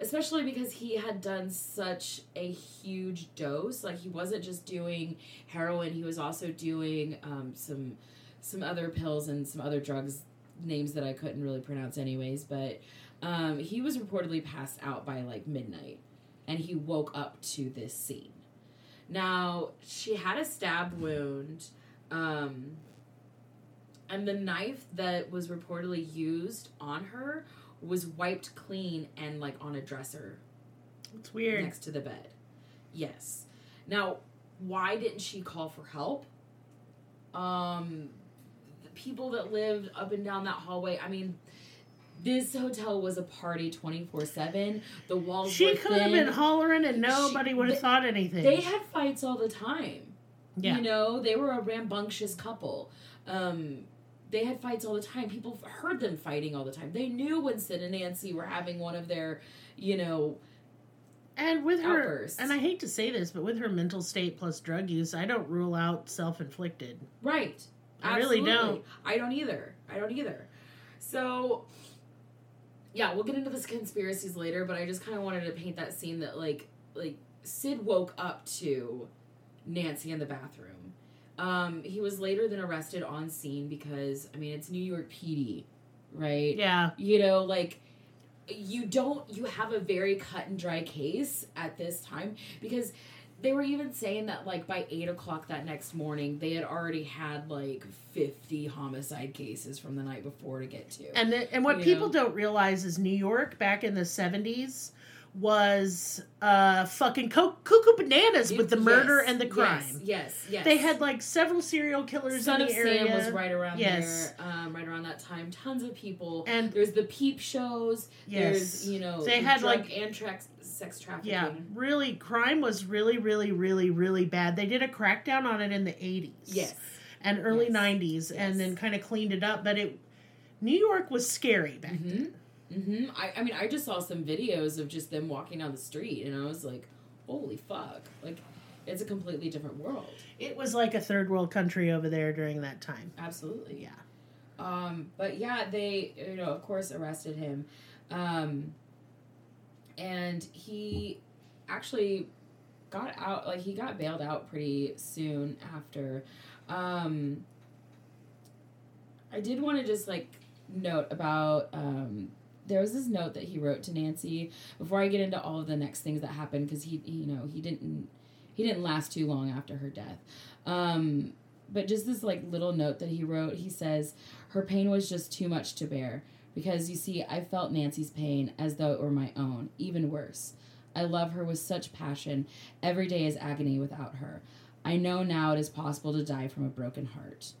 especially because he had done such a huge dose like he wasn't just doing heroin he was also doing um, some some other pills and some other drugs names that i couldn't really pronounce anyways but um, he was reportedly passed out by like midnight and he woke up to this scene now she had a stab wound um, and the knife that was reportedly used on her was wiped clean and like on a dresser
It's weird.
next to the bed. Yes. Now, why didn't she call for help? Um, people that lived up and down that hallway. I mean, this hotel was a party twenty four seven. The walls.
She
were
could have been hollering and nobody
She-
would have
they-
thought anything.
They had fights all the time.
yeah.
You know, they were a rambunctious couple. Um, they had fights all the time. People heard them fighting all the time. They knew when Sid and Nancy were having one of their, you know,
And with her, and I hate to say this, but with her mental state plus drug use, I don't rule out self inflicted.
right.
I really don't.
I don't either. I don't either. So, yeah, we'll get into this conspiracies later, but I just kind of wanted to paint that scene that like like Sid woke up to Nancy in the bathroom. Um, he was later than arrested on scene because I mean it's New York PD, right?
Yeah.
you know like you don't you have a very cut and dry case at this time because they were even saying that like by eight o'clock that next morning they had already had like 50 homicide cases from the night before to get to
And the, and what
You
people
know?
don't realize is New York back in the seventies was uh fucking co- cuckoo bananas with the murder
Yes,
and the crime.
yes yes, yes.
They had like several serial killers
Son
in
of
the area.
Sam was right around
Yes.
there, um, right around that time. Tons of people.
And-
there's the peep shows.
Yes.
There's you know
They had, like-
and trax- sex trafficking.
Yeah, really, crime was really, really, really, really bad. They did a crackdown on it in the eighties,
Yes.
and early
Yes.
nineties, and then kind of cleaned it up. But it, New York was scary back
hmm
then.
hmm I, I mean, I just saw some videos of just them walking down the street, and I was like, "Holy fuck!" Like, it's a completely different world.
It was like a third world country over there during that time.
Absolutely.
Yeah.
Um, but yeah, they, you know, of course, arrested him, um, and he actually got out. Like, he got bailed out pretty soon after. Um, I did want to just like note about um, there was this note that he wrote to Nancy before I get into all of the next things that happened because he, he, you know, he didn't he didn't last too long after her death. Um, but just this like little note that he wrote, he says her pain was just too much to bear because you see, I felt Nancy's pain as though it were my own, even worse. I love her with such passion. Every day is agony without her. I know now it is possible to die from a broken heart.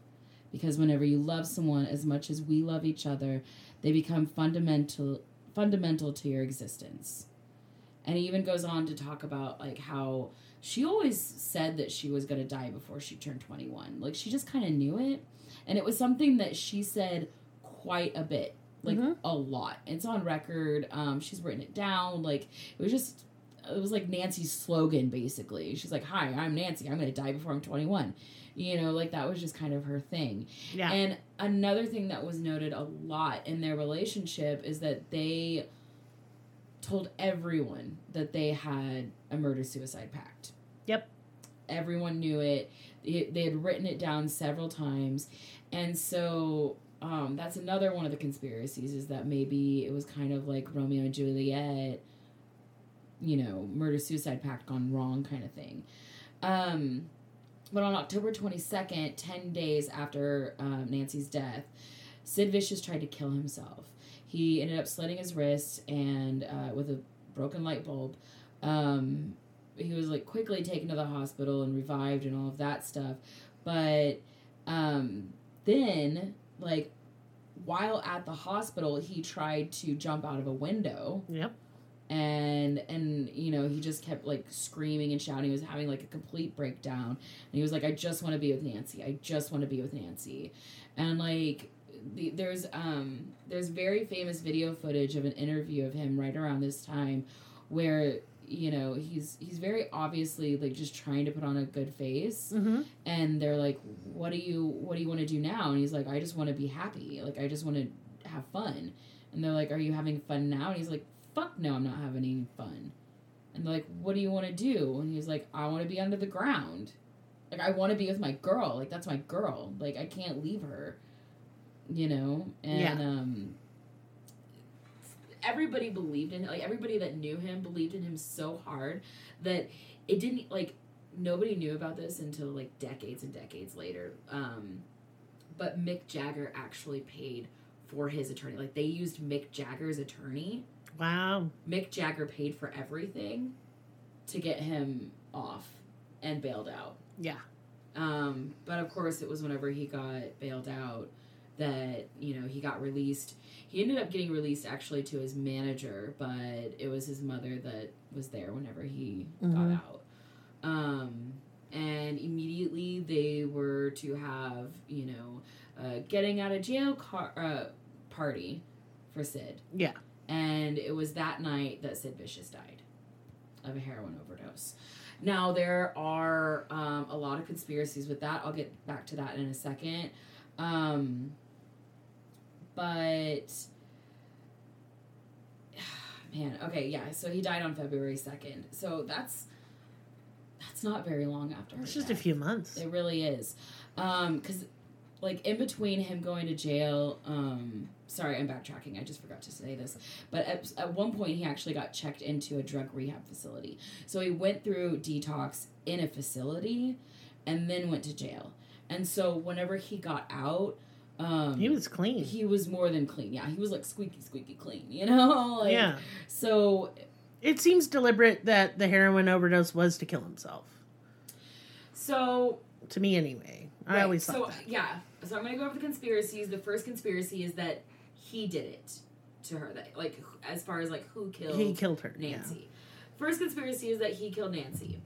Because whenever you love someone as much as we love each other, they become fundamental fundamental to your existence. And he even goes on to talk about like how she always said that she was going to die before she turned 21. Like she just kind of knew it. And it was something that she said quite a bit, like
Mhm.
a lot. It's on record. Um, she's written it down. Like it was just, it was like Nancy's slogan basically. She's like, "Hi, I'm Nancy. I'm going to die before I'm 21." You know, like that was just kind of her thing.
Yeah.
And another thing that was noted a lot in their relationship is that they told everyone that they had a murder suicide pact.
Yep.
Everyone knew it. They had written it down several times. And so um, that's another one of the conspiracies is that maybe it was kind of like Romeo and Juliet, you know, murder suicide pact gone wrong kind of thing. Um, but on October 22nd, 10 days after um, Nancy's death, Sid Vicious tried to kill himself. He ended up slitting his wrist and uh, with a broken light bulb. Um, he was like quickly taken to the hospital and revived and all of that stuff. But um, then, like, while at the hospital, he tried to jump out of a window.
Yep.
and and you know he just kept like screaming and shouting. He was having like a complete breakdown. And he was like i just want to be with nancy. I just want to be with nancy. And like the, there's um there's very famous video footage of an interview of him right around this time where you know he's he's very obviously like just trying to put on a good face.
Mm-hmm.
and they're like what do you what do you want to do now? And he's like i just want to be happy. Like i just want to have fun. And they're like are you having fun now? And he's like fuck no i'm not having any fun. And they're like what do you want to do? And he's like i want to be under the ground. Like i want to be with my girl. Like that's my girl. Like i can't leave her. You know? And
Yeah.
um everybody believed in like everybody that knew him believed in him so hard that it didn't like nobody knew about this until like decades and decades later. Um but mick jagger actually paid for his attorney. Like they used mick jagger's attorney.
Wow.
mick jagger paid for everything to get him off and bailed out.
Yeah.
um, but of course, it was whenever he got bailed out that you know he got released. He ended up getting released actually to his manager, but it was his mother that was there whenever he
Mhm.
got out. Um, and immediately they were to have you know uh, getting out of jail car- uh, party for Sid.
Yeah.
And it was that night that Sid Vicious died of a heroin overdose. Now there are um, a lot of conspiracies with that. I'll get back to that in a second. Um, but man, okay, yeah. So he died on February second. So that's that's not very long after.
It's just a few months.
It really is. Um, cause like in between him going to jail, um, sorry, I'm backtracking. I just forgot to say this. But at, at one point he actually got checked into a drug rehab facility. So he went through detox in a facility and then went to jail. And so whenever he got out, um,
He was clean.
he was more than clean. Yeah, he was like squeaky, squeaky clean, you know? Like,
yeah.
So
It seems deliberate that the heroin overdose was to kill himself.
so
To me, anyway. I
Right,
always
so
thought that.
yeah. So I'm gonna go over the conspiracies. The first conspiracy is that he did it to her. That like as far as like who killed
He killed her. yeah.
Nancy. First conspiracy is that he killed Nancy.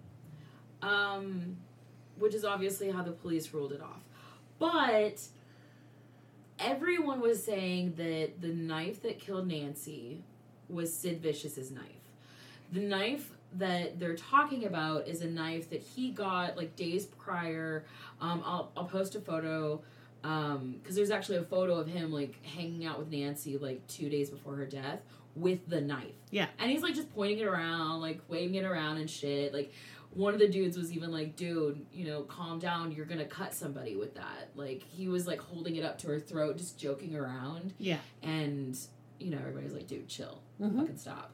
Um, which is obviously how the police ruled it off. But everyone was saying that the knife that killed Nancy was Sid Vicious's knife. The knife that they're talking about is a knife that he got like days prior. Um, I'll I'll post a photo because there's actually a photo of him like hanging out with Nancy like two days before her death with the knife.
Yeah.
and he's like just pointing it around, like waving it around and shit. Like one of the dudes was even like, "Dude, you know, calm down. You're gonna cut somebody with that." Like he was like holding it up to her throat, just joking around
Yeah.
and you know everybody's like dude chill
Mhm.
fucking stop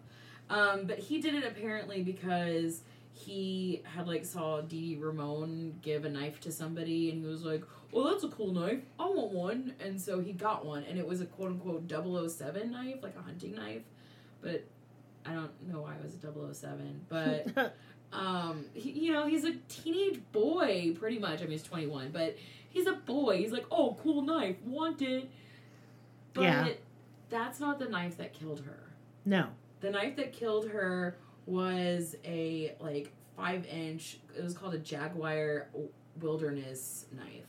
um, but he did it apparently because he had like saw Dee Dee Ramone give a knife to somebody and he was like well that's a cool knife I want one and so he got one and it was a quote unquote 007 knife like a hunting knife but I don't know why it was a 007 but um he, you know he's a teenage boy pretty much i mean he's 21 but he's a boy he's like oh cool knife want it but
Yeah.
that's not the knife that killed her
no.
the knife that killed her was a like five inch. It was called a Jaguar Wilderness knife.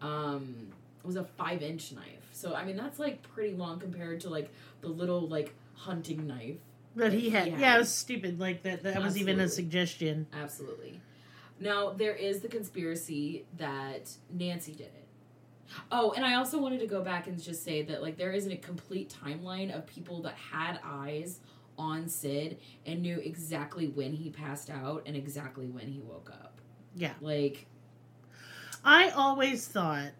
Um, it was a five inch knife. So I mean that's like pretty long compared to like the little like hunting knife.
That he had.
Yeah.
Yeah, it was stupid. Like that. That was even a suggestion.
Absolutely. Now there is the conspiracy that Nancy did it. Oh, and I also wanted to go back and just say that like there isn't a complete timeline of people that had eyes on Sid and knew exactly when he passed out and exactly when he woke up.
Yeah.
Like
I always thought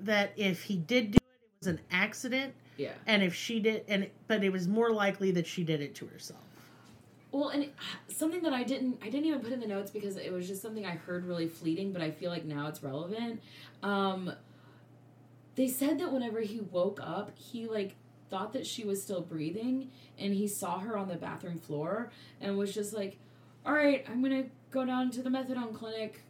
that if he did do it, it was an accident,
yeah.
and if she did, and but it was more likely that she did it to herself.
Well, and something that I didn't I didn't even put in the notes because it was just something I heard really fleeting, but I feel like now it's relevant. Um they said that whenever he woke up, he like thought that she was still breathing and he saw her on the bathroom floor and was just like, "All right, I'm going to go down to the methadone clinic."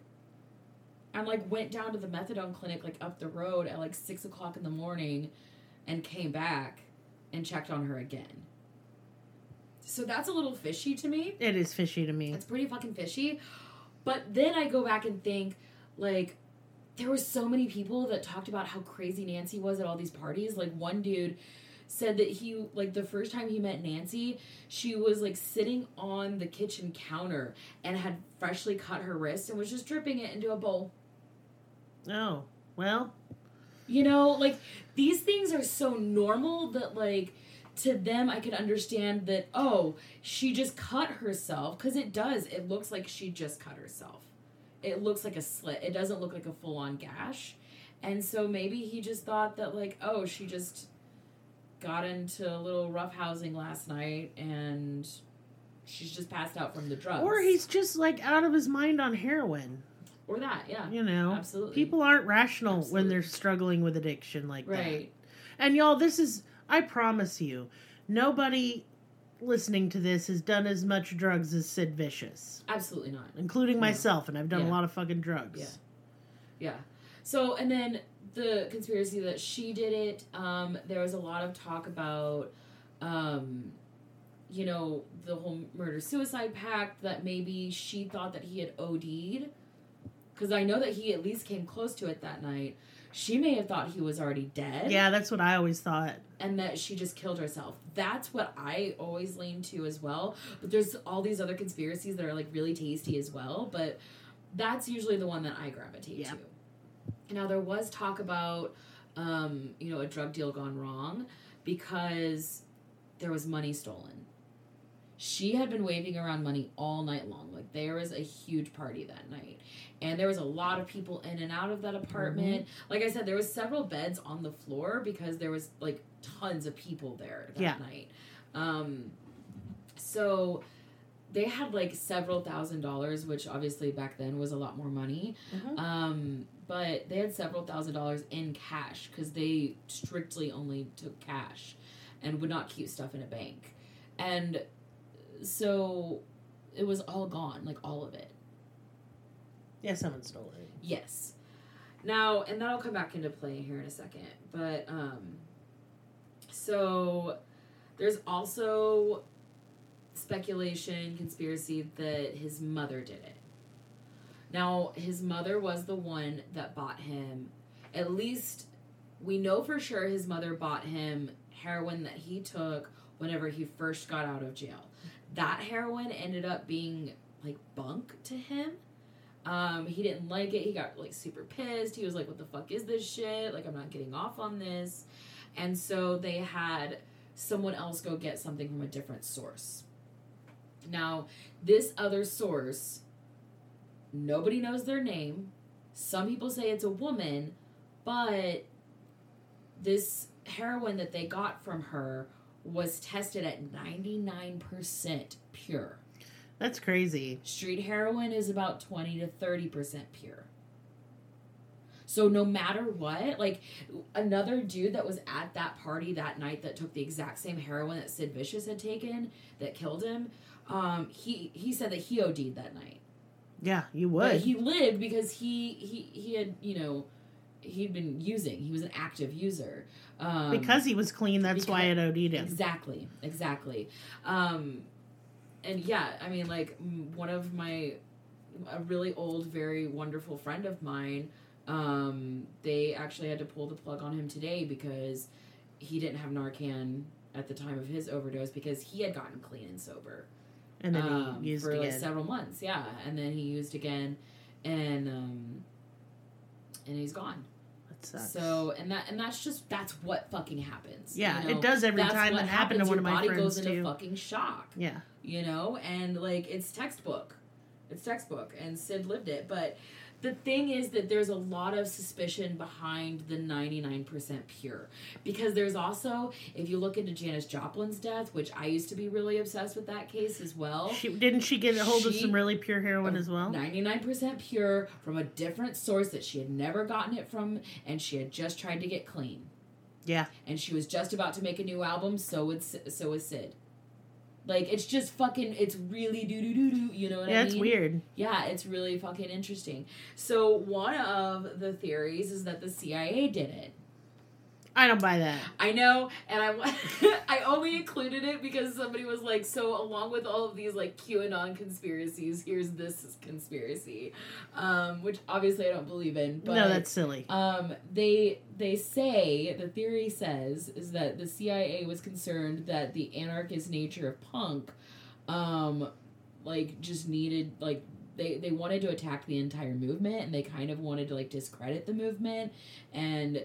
And like went down to the methadone clinic like up the road at like six o'clock in the morning and came back and checked on her again. So that's a little fishy to me.
It is fishy to me.
It's pretty fucking fishy. But then I go back and think, like, there were so many people that talked about how crazy Nancy was at all these parties. Like, one dude said that he, like, the first time he met Nancy, she was, like, sitting on the kitchen counter and had freshly cut her wrist and was just dripping it into a bowl.
Oh well,
You know, like, these things are so normal that, like, to them, I could understand that, oh, she just cut herself. Because it does. It looks like she just cut herself. It looks like a slit. It doesn't look like a full on gash. And so maybe he just thought that, like, oh, she just got into a little rough housing last night and she's just passed out from the drugs.
or he's just like out of his mind on heroin.
Or that, yeah.
You know,
Absolutely.
people aren't rational when they're struggling with addiction like that.
Right.
And y'all, this is, I promise you, nobody listening to this has done as much drugs as Sid Vicious,
Absolutely not.
including
No.
myself, and I've done a lot of fucking drugs.
Yeah. Yeah. So, and then the conspiracy that she did it, um, there was a lot of talk about, um, you know, the whole murder suicide pact that maybe she thought that he had OD'd. Because I know that he at least came close to it that night. She may have thought he was already dead
Yeah, that's what I always thought.
and that she just killed herself. That's what I always lean to as well. But there's all these other conspiracies that are like really tasty as well. But that's usually the one that I gravitate
Yeah.
to. Now there was talk about, um, you know, a drug deal gone wrong because there was money stolen. She had been waving around money all night long. Like there was a huge party that night. And there was a lot of people in and out of that apartment. Like I said, there was several beds on the floor because there was like tons of people there that
Yeah.
night. Um so they had like several thousand dollars, which obviously back then was a lot more money.
Mhm.
Um, but they had several thousand dollars in cash because they strictly only took cash and would not keep stuff in a bank. And so it was all gone, like all of it.
Yeah, someone stole it.
Yes. Now, and that'll come back into play here in a second. But um so there's also speculation, conspiracy that his mother did it. Now, his mother was the one that bought him. At least we know for sure his mother bought him heroin that he took whenever he first got out of jail. That heroin ended up being like bunk to him. Um, he didn't like it. He got like super pissed. He was like, "What the fuck is this shit? Like, I'm not getting off on this." And so they had someone else go get something from a different source. Now, this other source, nobody knows their name. Some people say it's a woman, but this heroin that they got from her was tested at 99% pure.
That's crazy.
Street heroin is about 20 to 30% pure. So no matter what, like another dude that was at that party that night that took the exact same heroin that Sid Vicious had taken that killed him, um, he he said that he OD'd that night.
Yeah, you
But
would.
he lived because he he he had you know he'd been using. He was an active user. Um,
because he was clean, that's why it OD'd him.
Exactly, exactly. Um, and yeah, I mean, like one of my a really old, very wonderful friend of mine. Um, they actually had to pull the plug on him today because he didn't have Narcan at the time of his overdose because he had gotten clean and sober
And then
um,
he used
for
again.
like several months. Yeah, and then he used again, and um, and he's gone.
That sucks.
So and that and that's just that's what fucking happens.
yeah,
you know?
it does every
That's
time.
what
It happened to
happens.
one
Your
of my
body
friends
goes into
too.
fucking shock
yeah,
you know? And like it's textbook. It's textbook and sid lived it. But the thing is that there's a lot of suspicion behind the 99% pure. Because there's also if you look into janis joplin's death which i used to be really obsessed with that case as well.
She didn't she get a hold of some really pure heroin as well?
99% pure from a different source that she had never gotten it from and she had just tried to get clean.
Yeah,
and she was just about to make a new album so would so was sid like it's just fucking it's really doo doo doo doo you know what I mean?
yeah,
i
it's
mean
weird.
yeah it's really fucking interesting so one of the theories is that the cia did it
I don't buy that.
I know, and I I only included it because somebody was like, so along with all of these like QAnon conspiracies, here's this conspiracy, um, which obviously I don't believe in. But
no, that's silly.
um, they they say the theory says is that the CIA was concerned that the anarchist nature of punk, um, like just needed like they they wanted to attack the entire movement and they kind of wanted to like discredit the movement and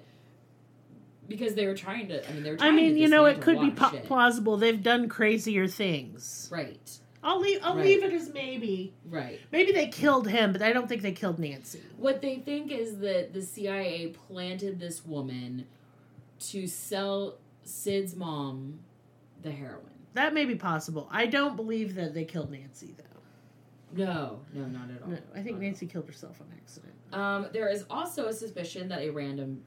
because they were trying to I mean they were
I mean, you know, it could be po- plausible. They've done crazier things.
right
I'll leave. I'll
Right.
leave it as maybe.
right
Maybe they killed him, but I don't think they killed Nancy.
What they think is that the CIA planted this woman to sell Sid's mom the heroin.
That may be possible. I don't believe that they killed Nancy, though.
No, no, not at all.
No, I think
Not
Nancy killed herself on accident.
Um, there is also a suspicion that a random,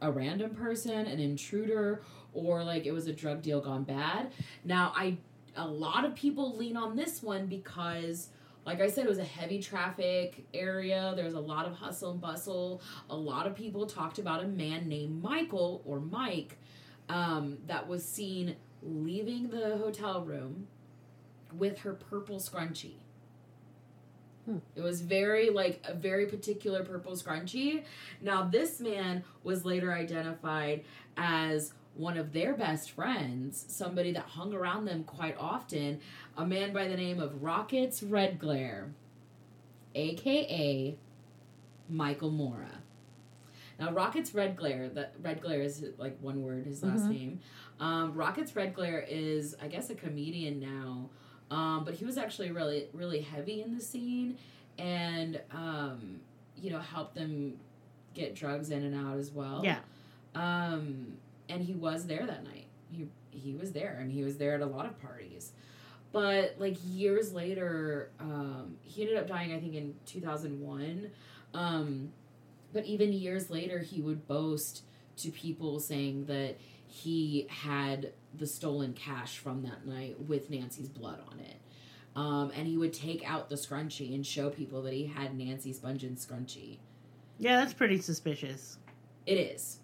a random person, an intruder, or like it was a drug deal gone bad. Now, I a lot of people lean on this one because. Like I said, it was a heavy traffic area. There was a lot of hustle and bustle. A lot of people talked about a man named Michael or Mike um, that was seen leaving the hotel room with her purple scrunchie.
Hmm.
It was very like a very particular purple scrunchie. Now this man was later identified as one of their best friends, somebody that hung around them quite often, a man by the name of Rockets Redglare, aka Michael Morra. Now Rockets Redglare, that Red Glare is like one word, his last
Mhm.
name. Um, Rockets Redglare is, I guess, a comedian now, um, but he was actually really, really heavy in the scene, and um, you know, helped them get drugs in and out as well.
Yeah.
Um, and he was there that night. He he was there, and he was there at a lot of parties. But like years later, um, he ended up dying. I think in two thousand one. Um, but even years later, he would boast to people saying that he had the stolen cash from that night with Nancy's blood on it. Um, and he would take out the scrunchie and show people that he had Nancy Spungen's scrunchie.
Yeah, that's pretty suspicious.
It is.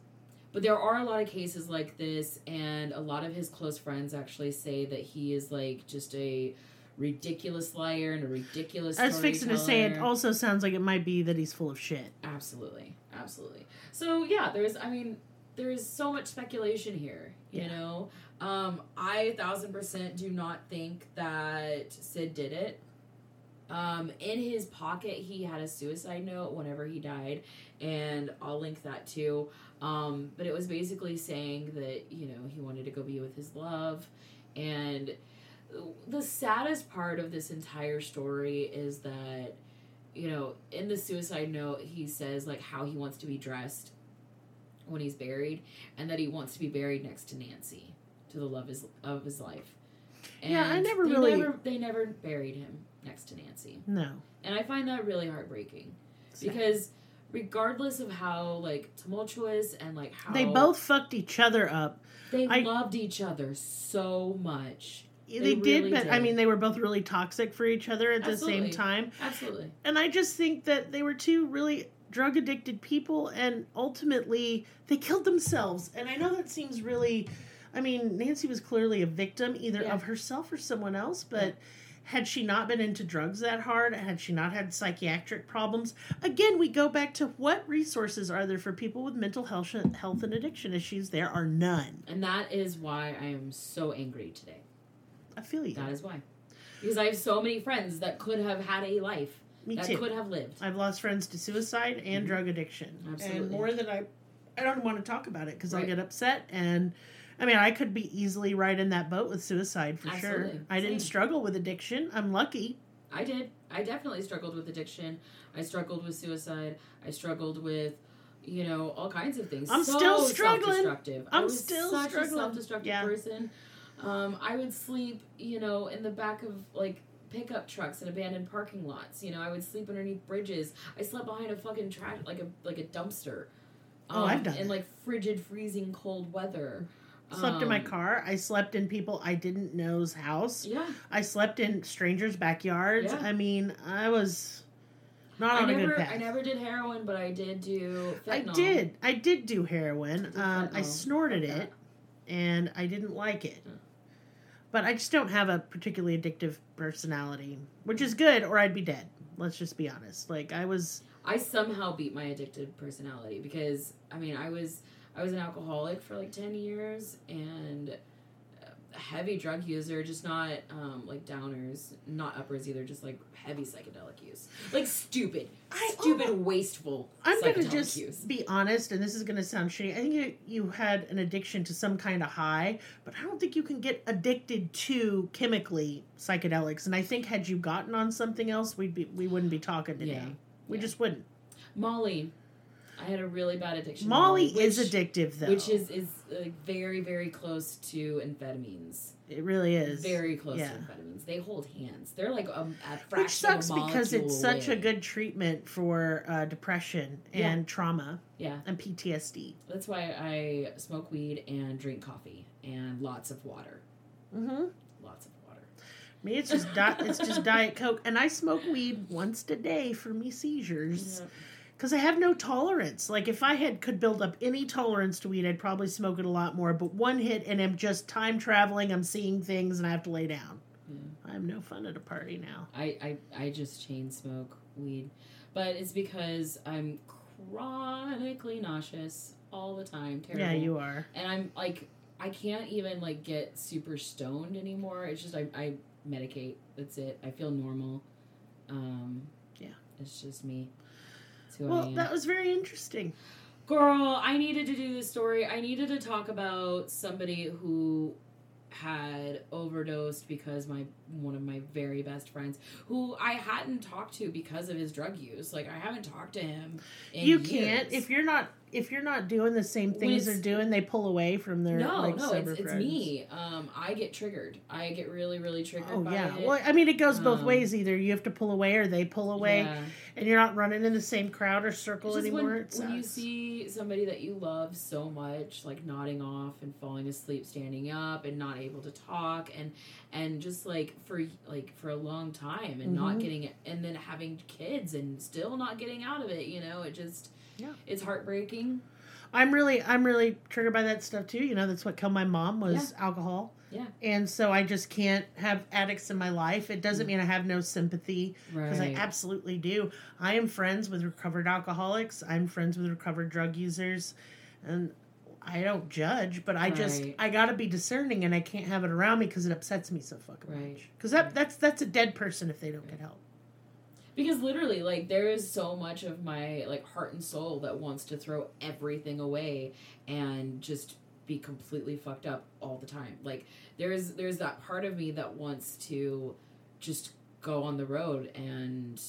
But there are a lot of cases like this, and a lot of his close friends actually say that he is like just a ridiculous liar and a ridiculous.
I was fixing to say it also sounds like it might be that he's full of shit.
Absolutely, absolutely. So yeah, there's. I mean, there is so much speculation here. You
Yeah.
know, um, I a thousand percent do not think that Sid did it. Um, in his pocket, he had a suicide note whenever he died, and I'll link that too. Um, but it was basically saying that you know he wanted to go be with his love, and the saddest part of this entire story is that you know in the suicide note he says like how he wants to be dressed when he's buried, and that he wants to be buried next to Nancy, to the love his, of his life.
Yeah, I
And
never
they
really-
Never, they never buried him next to Nancy,
No.
and I find that really heartbreaking
Sad.
because regardless of how like tumultuous and like how
They both fucked each other up.
they
I-
loved each other so much.
They,
They
did,
really
but I mean, they were both really toxic for each other at the same time.
Absolutely.
And I just think that they were two really drug addicted people, and ultimately they killed themselves. And I know that seems really. I mean, Nancy was clearly a victim either
Yeah.
of herself or someone else, but had she not been into drugs that hard, had she not had psychiatric problems, again, we go back to what resources are there for people with mental health, health and addiction issues? There are none.
And that is why I am so angry today.
I feel you.
That is why. Because I have so many friends that could have had a life.
Me
that
too.
could have lived.
I've lost friends to suicide and
Mhm.
drug addiction,
Absolutely.
and more than I. I don't want to talk about it because I
Right.
get upset, and I mean I could be easily right in that boat with suicide for sure.
Absolutely.
I didn't struggle with addiction. I'm lucky.
I did. I definitely struggled with addiction. I struggled with suicide. I struggled with, you know, all kinds of things.
I'm
So
still struggling.
self-destructive. I
I'm
was
still
such
struggling.
a self-destructive
Yeah.
person. Um, I would sleep, you know, in the back of like pickup trucks and abandoned parking lots. You know, I would sleep underneath bridges. I slept behind a fucking trash, like a like a dumpster. Um,
Oh, I've done
in like frigid, freezing, cold weather.
Slept in my
Um,
car. I slept in people I didn't know's house.
Yeah,
I slept in strangers' backyards.
Yeah.
I mean, I was not
I
on a
never,
good path.
I never did heroin, but I did do.
I did. I did do heroin.
Did
Um, I snorted
Fuck
it, and I didn't like it.
Yeah.
But I just don't have a particularly addictive personality, which is good, or I'd be dead. Let's just be honest. Like I was.
I somehow beat my addicted personality because I mean I was I was an alcoholic for like ten years and a heavy drug user, just not um, like downers, not uppers either, just like heavy psychedelic use, like stupid,
I
stupid,
almo-
wasteful.
I'm gonna just
use.
be honest, and this is gonna sound shitty. I think you, you had an addiction to some kind of high, but I don't think you can get addicted to chemically psychedelics. And I think had you gotten on something else, we'd be we wouldn't be talking today.
Yeah.
We
Yeah.
just wouldn't.
Molly. I had a really bad addiction. to
Molly
which,
is addictive, though.
which is is like very very close to amphetamines.
it really is
Very close
Yeah.
to amphetamines. They hold hands. They're like a, a
Which sucks
of a
because it's
molecule
such a good treatment for uh, depression
Yeah.
and trauma
Yeah,
and PTSD.
that's why I smoke weed and drink coffee and lots of water.
Mm-hmm.
Lots of water.
Me, it's just di- it's just diet coke, and I smoke weed once a day for me seizures because I have no tolerance. Like if I had could build up any tolerance to weed, I'd probably smoke it a lot more. But one hit, and I'm just time traveling. I'm seeing things, and I have to lay down.
Yeah.
I'm no fun at a party now.
I, I, I just chain smoke weed. But it's because I'm chronically nauseous all the time. Terrible.
Yeah, you are.
And I'm like, I can't even like get super stoned anymore. It's just I, I medicate. That's it. I feel normal. Um,
Yeah.
It's just me. It's who I
Well,
am.
that was very interesting.
Girl, I needed to do this story. I needed to talk about somebody who had overdosed because my one of my very best friends who I hadn't talked to because of his drug use. Like I haven't talked to him. In
you
years.
can't if you're not if you're not doing the same things they're doing. They pull away from their
no,
like
no, it's, it's me. Um, I get triggered. I get really, really triggered.
Oh
by
yeah.
it.
Well, I mean, it goes both
Um,
ways. Either you have to pull away, or they pull away,
Yeah.
and you're not running in the same crowd or circle
It's
anymore.
when, when you see somebody that you love so much like nodding off and falling asleep standing up and not able to talk and and just like for like for a long time and not
Mhm.
getting it and then having kids and still not getting out of it you know it just
Yeah.
it's heartbreaking
I'm really, I'm really triggered by that stuff too. You know, that's what killed my mom was alcohol.
Yeah.
And so I just can't have addicts in my life. It
Mm.
doesn't mean I have no sympathy because I absolutely do. I am friends with recovered alcoholics. I'm friends with recovered drug users, and I don't judge. But I just I got to be discerning, and I can't have it around me because it upsets me so fucking
Right.
much. Because that
Right.
that's that's a dead person if they don't get help.
Because literally like there is so much of my like heart and soul that wants to throw everything away and just be completely fucked up all the time like there's there's that part of me that wants to just go on the road and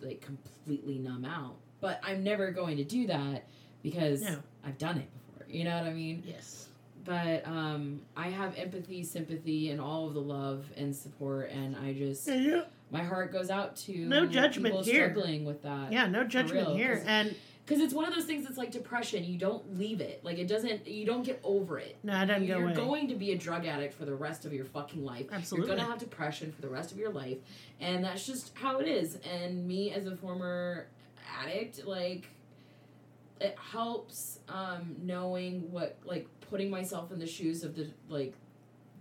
like completely numb out but i'm never going to do that because
No.
i've done it before you know what i mean
Yes.
but um i have empathy sympathy and all of the love and support and i just
Yeah.
My heart goes out to
No judgment
people
here.
struggling with that.
Yeah. No judgment
real,
here.
'cause-
And
because it's one of those things that's like depression. You don't leave it. Like it doesn't. You don't get over it.
no, it doesn't
You're
away.
going to be a drug addict for the rest of your fucking life.
Absolutely.
You're gonna have depression for the rest of your life, and that's just how it is. And me as a former addict, like it helps um, knowing what like putting myself in the shoes of the like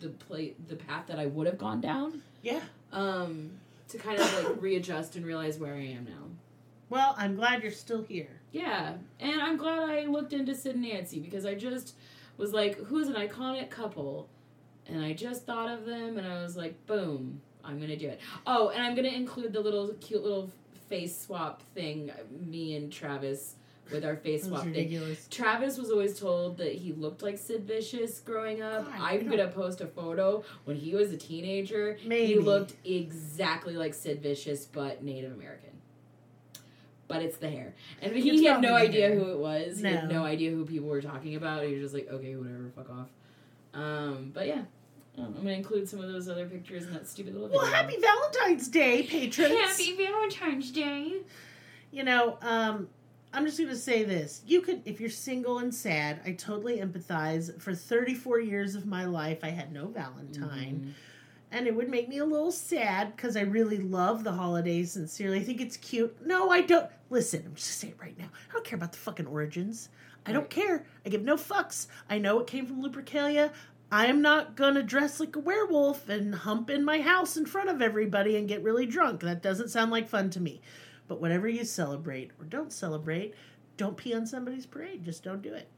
the play the path that I would have gone down.
Yeah.
Um, to kind of like readjust and realize where I am now.
Well, I'm glad you're still here.
Yeah, and I'm glad I looked into Sid and Nancy because I just was like, who's an iconic couple? And I just thought of them, and I was like, boom, I'm gonna do it. Oh, and I'm gonna include the little cute little face swap thing. Me and Travis with our face
That was
swap
ridiculous.
Travis was always told that he looked like Sid Vicious growing up.
God,
I'm gonna post a photo when he was a teenager.
Maybe.
He looked exactly like Sid Vicious, but Native American. But it's the hair, and he,
It's
had no idea
hair.
who it was. He had
No.
no idea who people were talking about. He was just like, okay, whatever, fuck off. Um, but yeah, I'm gonna include some of those other pictures in that stupid little.
Well,
video.
happy Valentine's Day, patrons.
Happy Valentine's Day.
You know, um, I'm just going to say this. You could, if you're single and sad, I totally empathize. For 34 years of my life, I had no Valentine. Mm-hmm. And it would make me a little sad because I really love the holidays sincerely. I think it's cute. No, I don't. Listen, I'm just saying it right now. I don't care about the fucking origins. I don't
Right.
care. I give no fucks. I know it came from Lupercalia. I am not gonna dress like a werewolf and hump in my house in front of everybody and get really drunk. That doesn't sound like fun to me. But whatever you celebrate or don't celebrate, don't pee on somebody's parade. Just don't do it.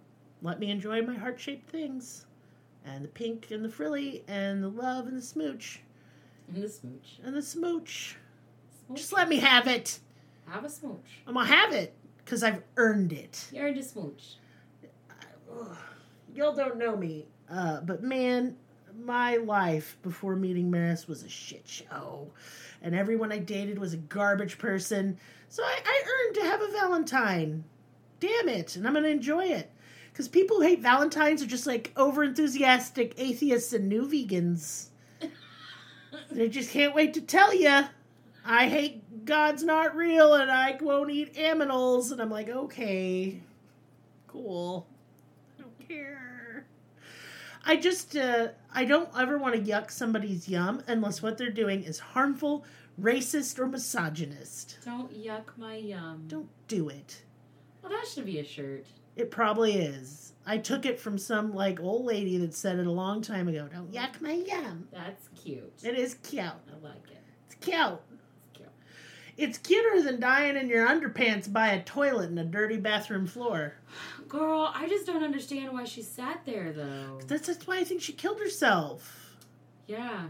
Let me enjoy my heart shaped things. And the pink and the frilly and the love and the smooch.
And the smooch.
And the smooch.
Smooch.
Just let me have it.
have a smooch.
I'm gonna have it because I've earned it.
You're a smooch.
Ugh. Y'all don't know me, uh, but man, my life before meeting Merris was a shit show, and everyone I dated was a garbage person. So I, I earned to have a Valentine. Damn it, and I'm gonna enjoy it. Because people who hate Valentines are just like over enthusiastic atheists and new vegans. they just can't wait to tell you. I hate God's not real and I won't eat aminals. And I'm like, okay, cool. I don't care. I just, uh, I don't ever want to yuck somebody's yum unless what they're doing is harmful, racist, or misogynist.
Don't yuck my yum.
Don't do it.
Well, that should be a shirt.
It probably is. I took it from some like old lady that said it a long time ago. Don't yuck my yum.
That's cute.
It is cute.
I like it.
It's cute.
It's cute.
It's cuter than dying in your underpants by a toilet in a dirty bathroom floor.
Girl, I just don't understand why she sat there though.
That's, that's why I think she killed herself.
Yeah.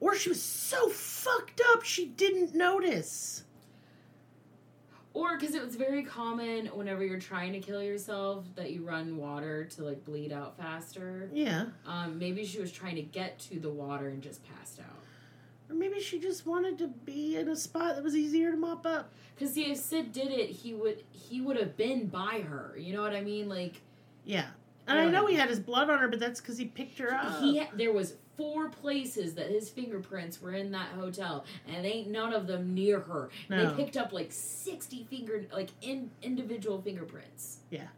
Or she was so fucked up she didn't notice.
Or because it was very common whenever you're trying to kill yourself that you run water to like bleed out faster.
Yeah.
Um, maybe she was trying to get to the water and just passed out.
Or maybe she just wanted to be in a spot that was easier to mop up.
Because see, if Sid did it, he would he would have been by her. You know what I mean? Like
Yeah. And I know he had his blood on her, but that's because he picked her up.
he there was four places that his fingerprints were in that hotel, and ain't none of them near her.
No.
They picked up like sixty finger like in individual fingerprints.
Yeah.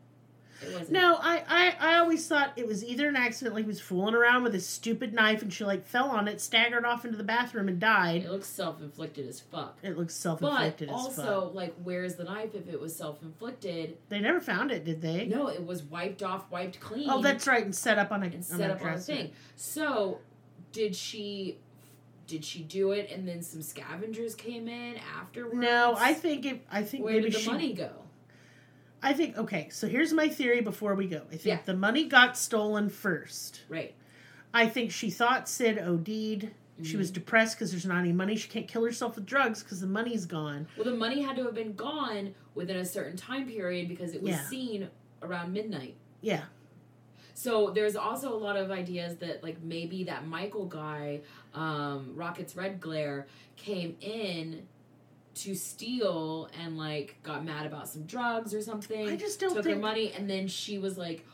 No, I, I, I always thought it was either an accident, like he was fooling around with his stupid knife and she like fell on it, staggered off into the bathroom and died.
It looks self inflicted as fuck.
It looks self inflicted. as
also, like, where's the knife if it was self inflicted?
They never found it, did they?
No, it was wiped off, wiped clean.
Oh, that's right, and set up on a,
and set up on a thing. So, did she? Did she do it, and then some scavengers came in afterwards?
No, I think it. I think
Where
maybe
did the
she.
money go?
I think okay. So here's my theory before we go. I think
Yeah.
the money got stolen first.
Right.
I think she thought Sid OD'd. She was
Mm-hmm.
depressed because there's not any money. She can't kill herself with drugs because the money's gone.
Well, the money had to have been gone within a certain time period because it was
Yeah.
seen around midnight.
Yeah.
So there's also a lot of ideas that like maybe that Michael guy, um, Rockets Redglare, came in to steal and like got mad about some drugs or something.
I just don't
took
think-
her money and then she was like,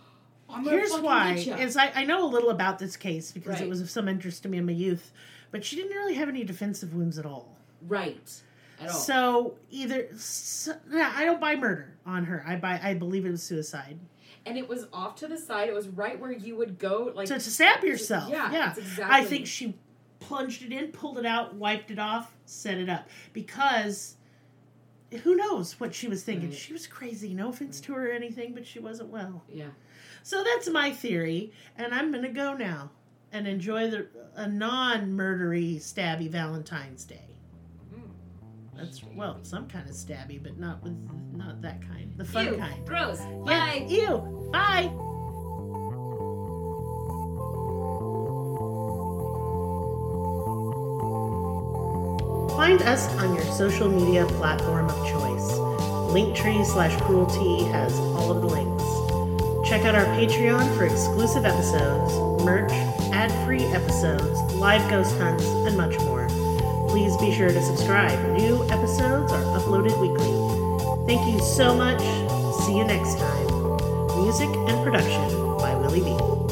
I'm
Here's why: is I, I know a little about this case because it was of some interest to me in my youth, but she didn't really have any defensive wounds at all.
right at all.
So either so, yeah, I don't buy murder on her. I buy I believe it was suicide.
and it was off to the side. It was right where you would go, like
to, to stab yourself.
Yeah,
yeah.
exactly.
I think she plunged it in, pulled it out, wiped it off, set it up because who knows what she was thinking.
Right.
She was crazy. No offense to her or anything, but she wasn't well.
Yeah.
So that's my theory, and I'm gonna go now. and enjoy the a non-murdery, stabby Valentine's Day. Hmm. That's well, some kind of stabby, but not with not that kind. The fun
Ew,
kind.
Gross.
Yeah,
Bye.
Ew. Bye. Find us on your social media platform of choice. Linktree slash crueltea has all of the links. Check out our Patreon for exclusive episodes, merch, ad-free episodes, live ghost hunts, and much more. Please be sure to subscribe. New episodes are uploaded weekly. Thank you so much. See you next time. Music and production by Willie B.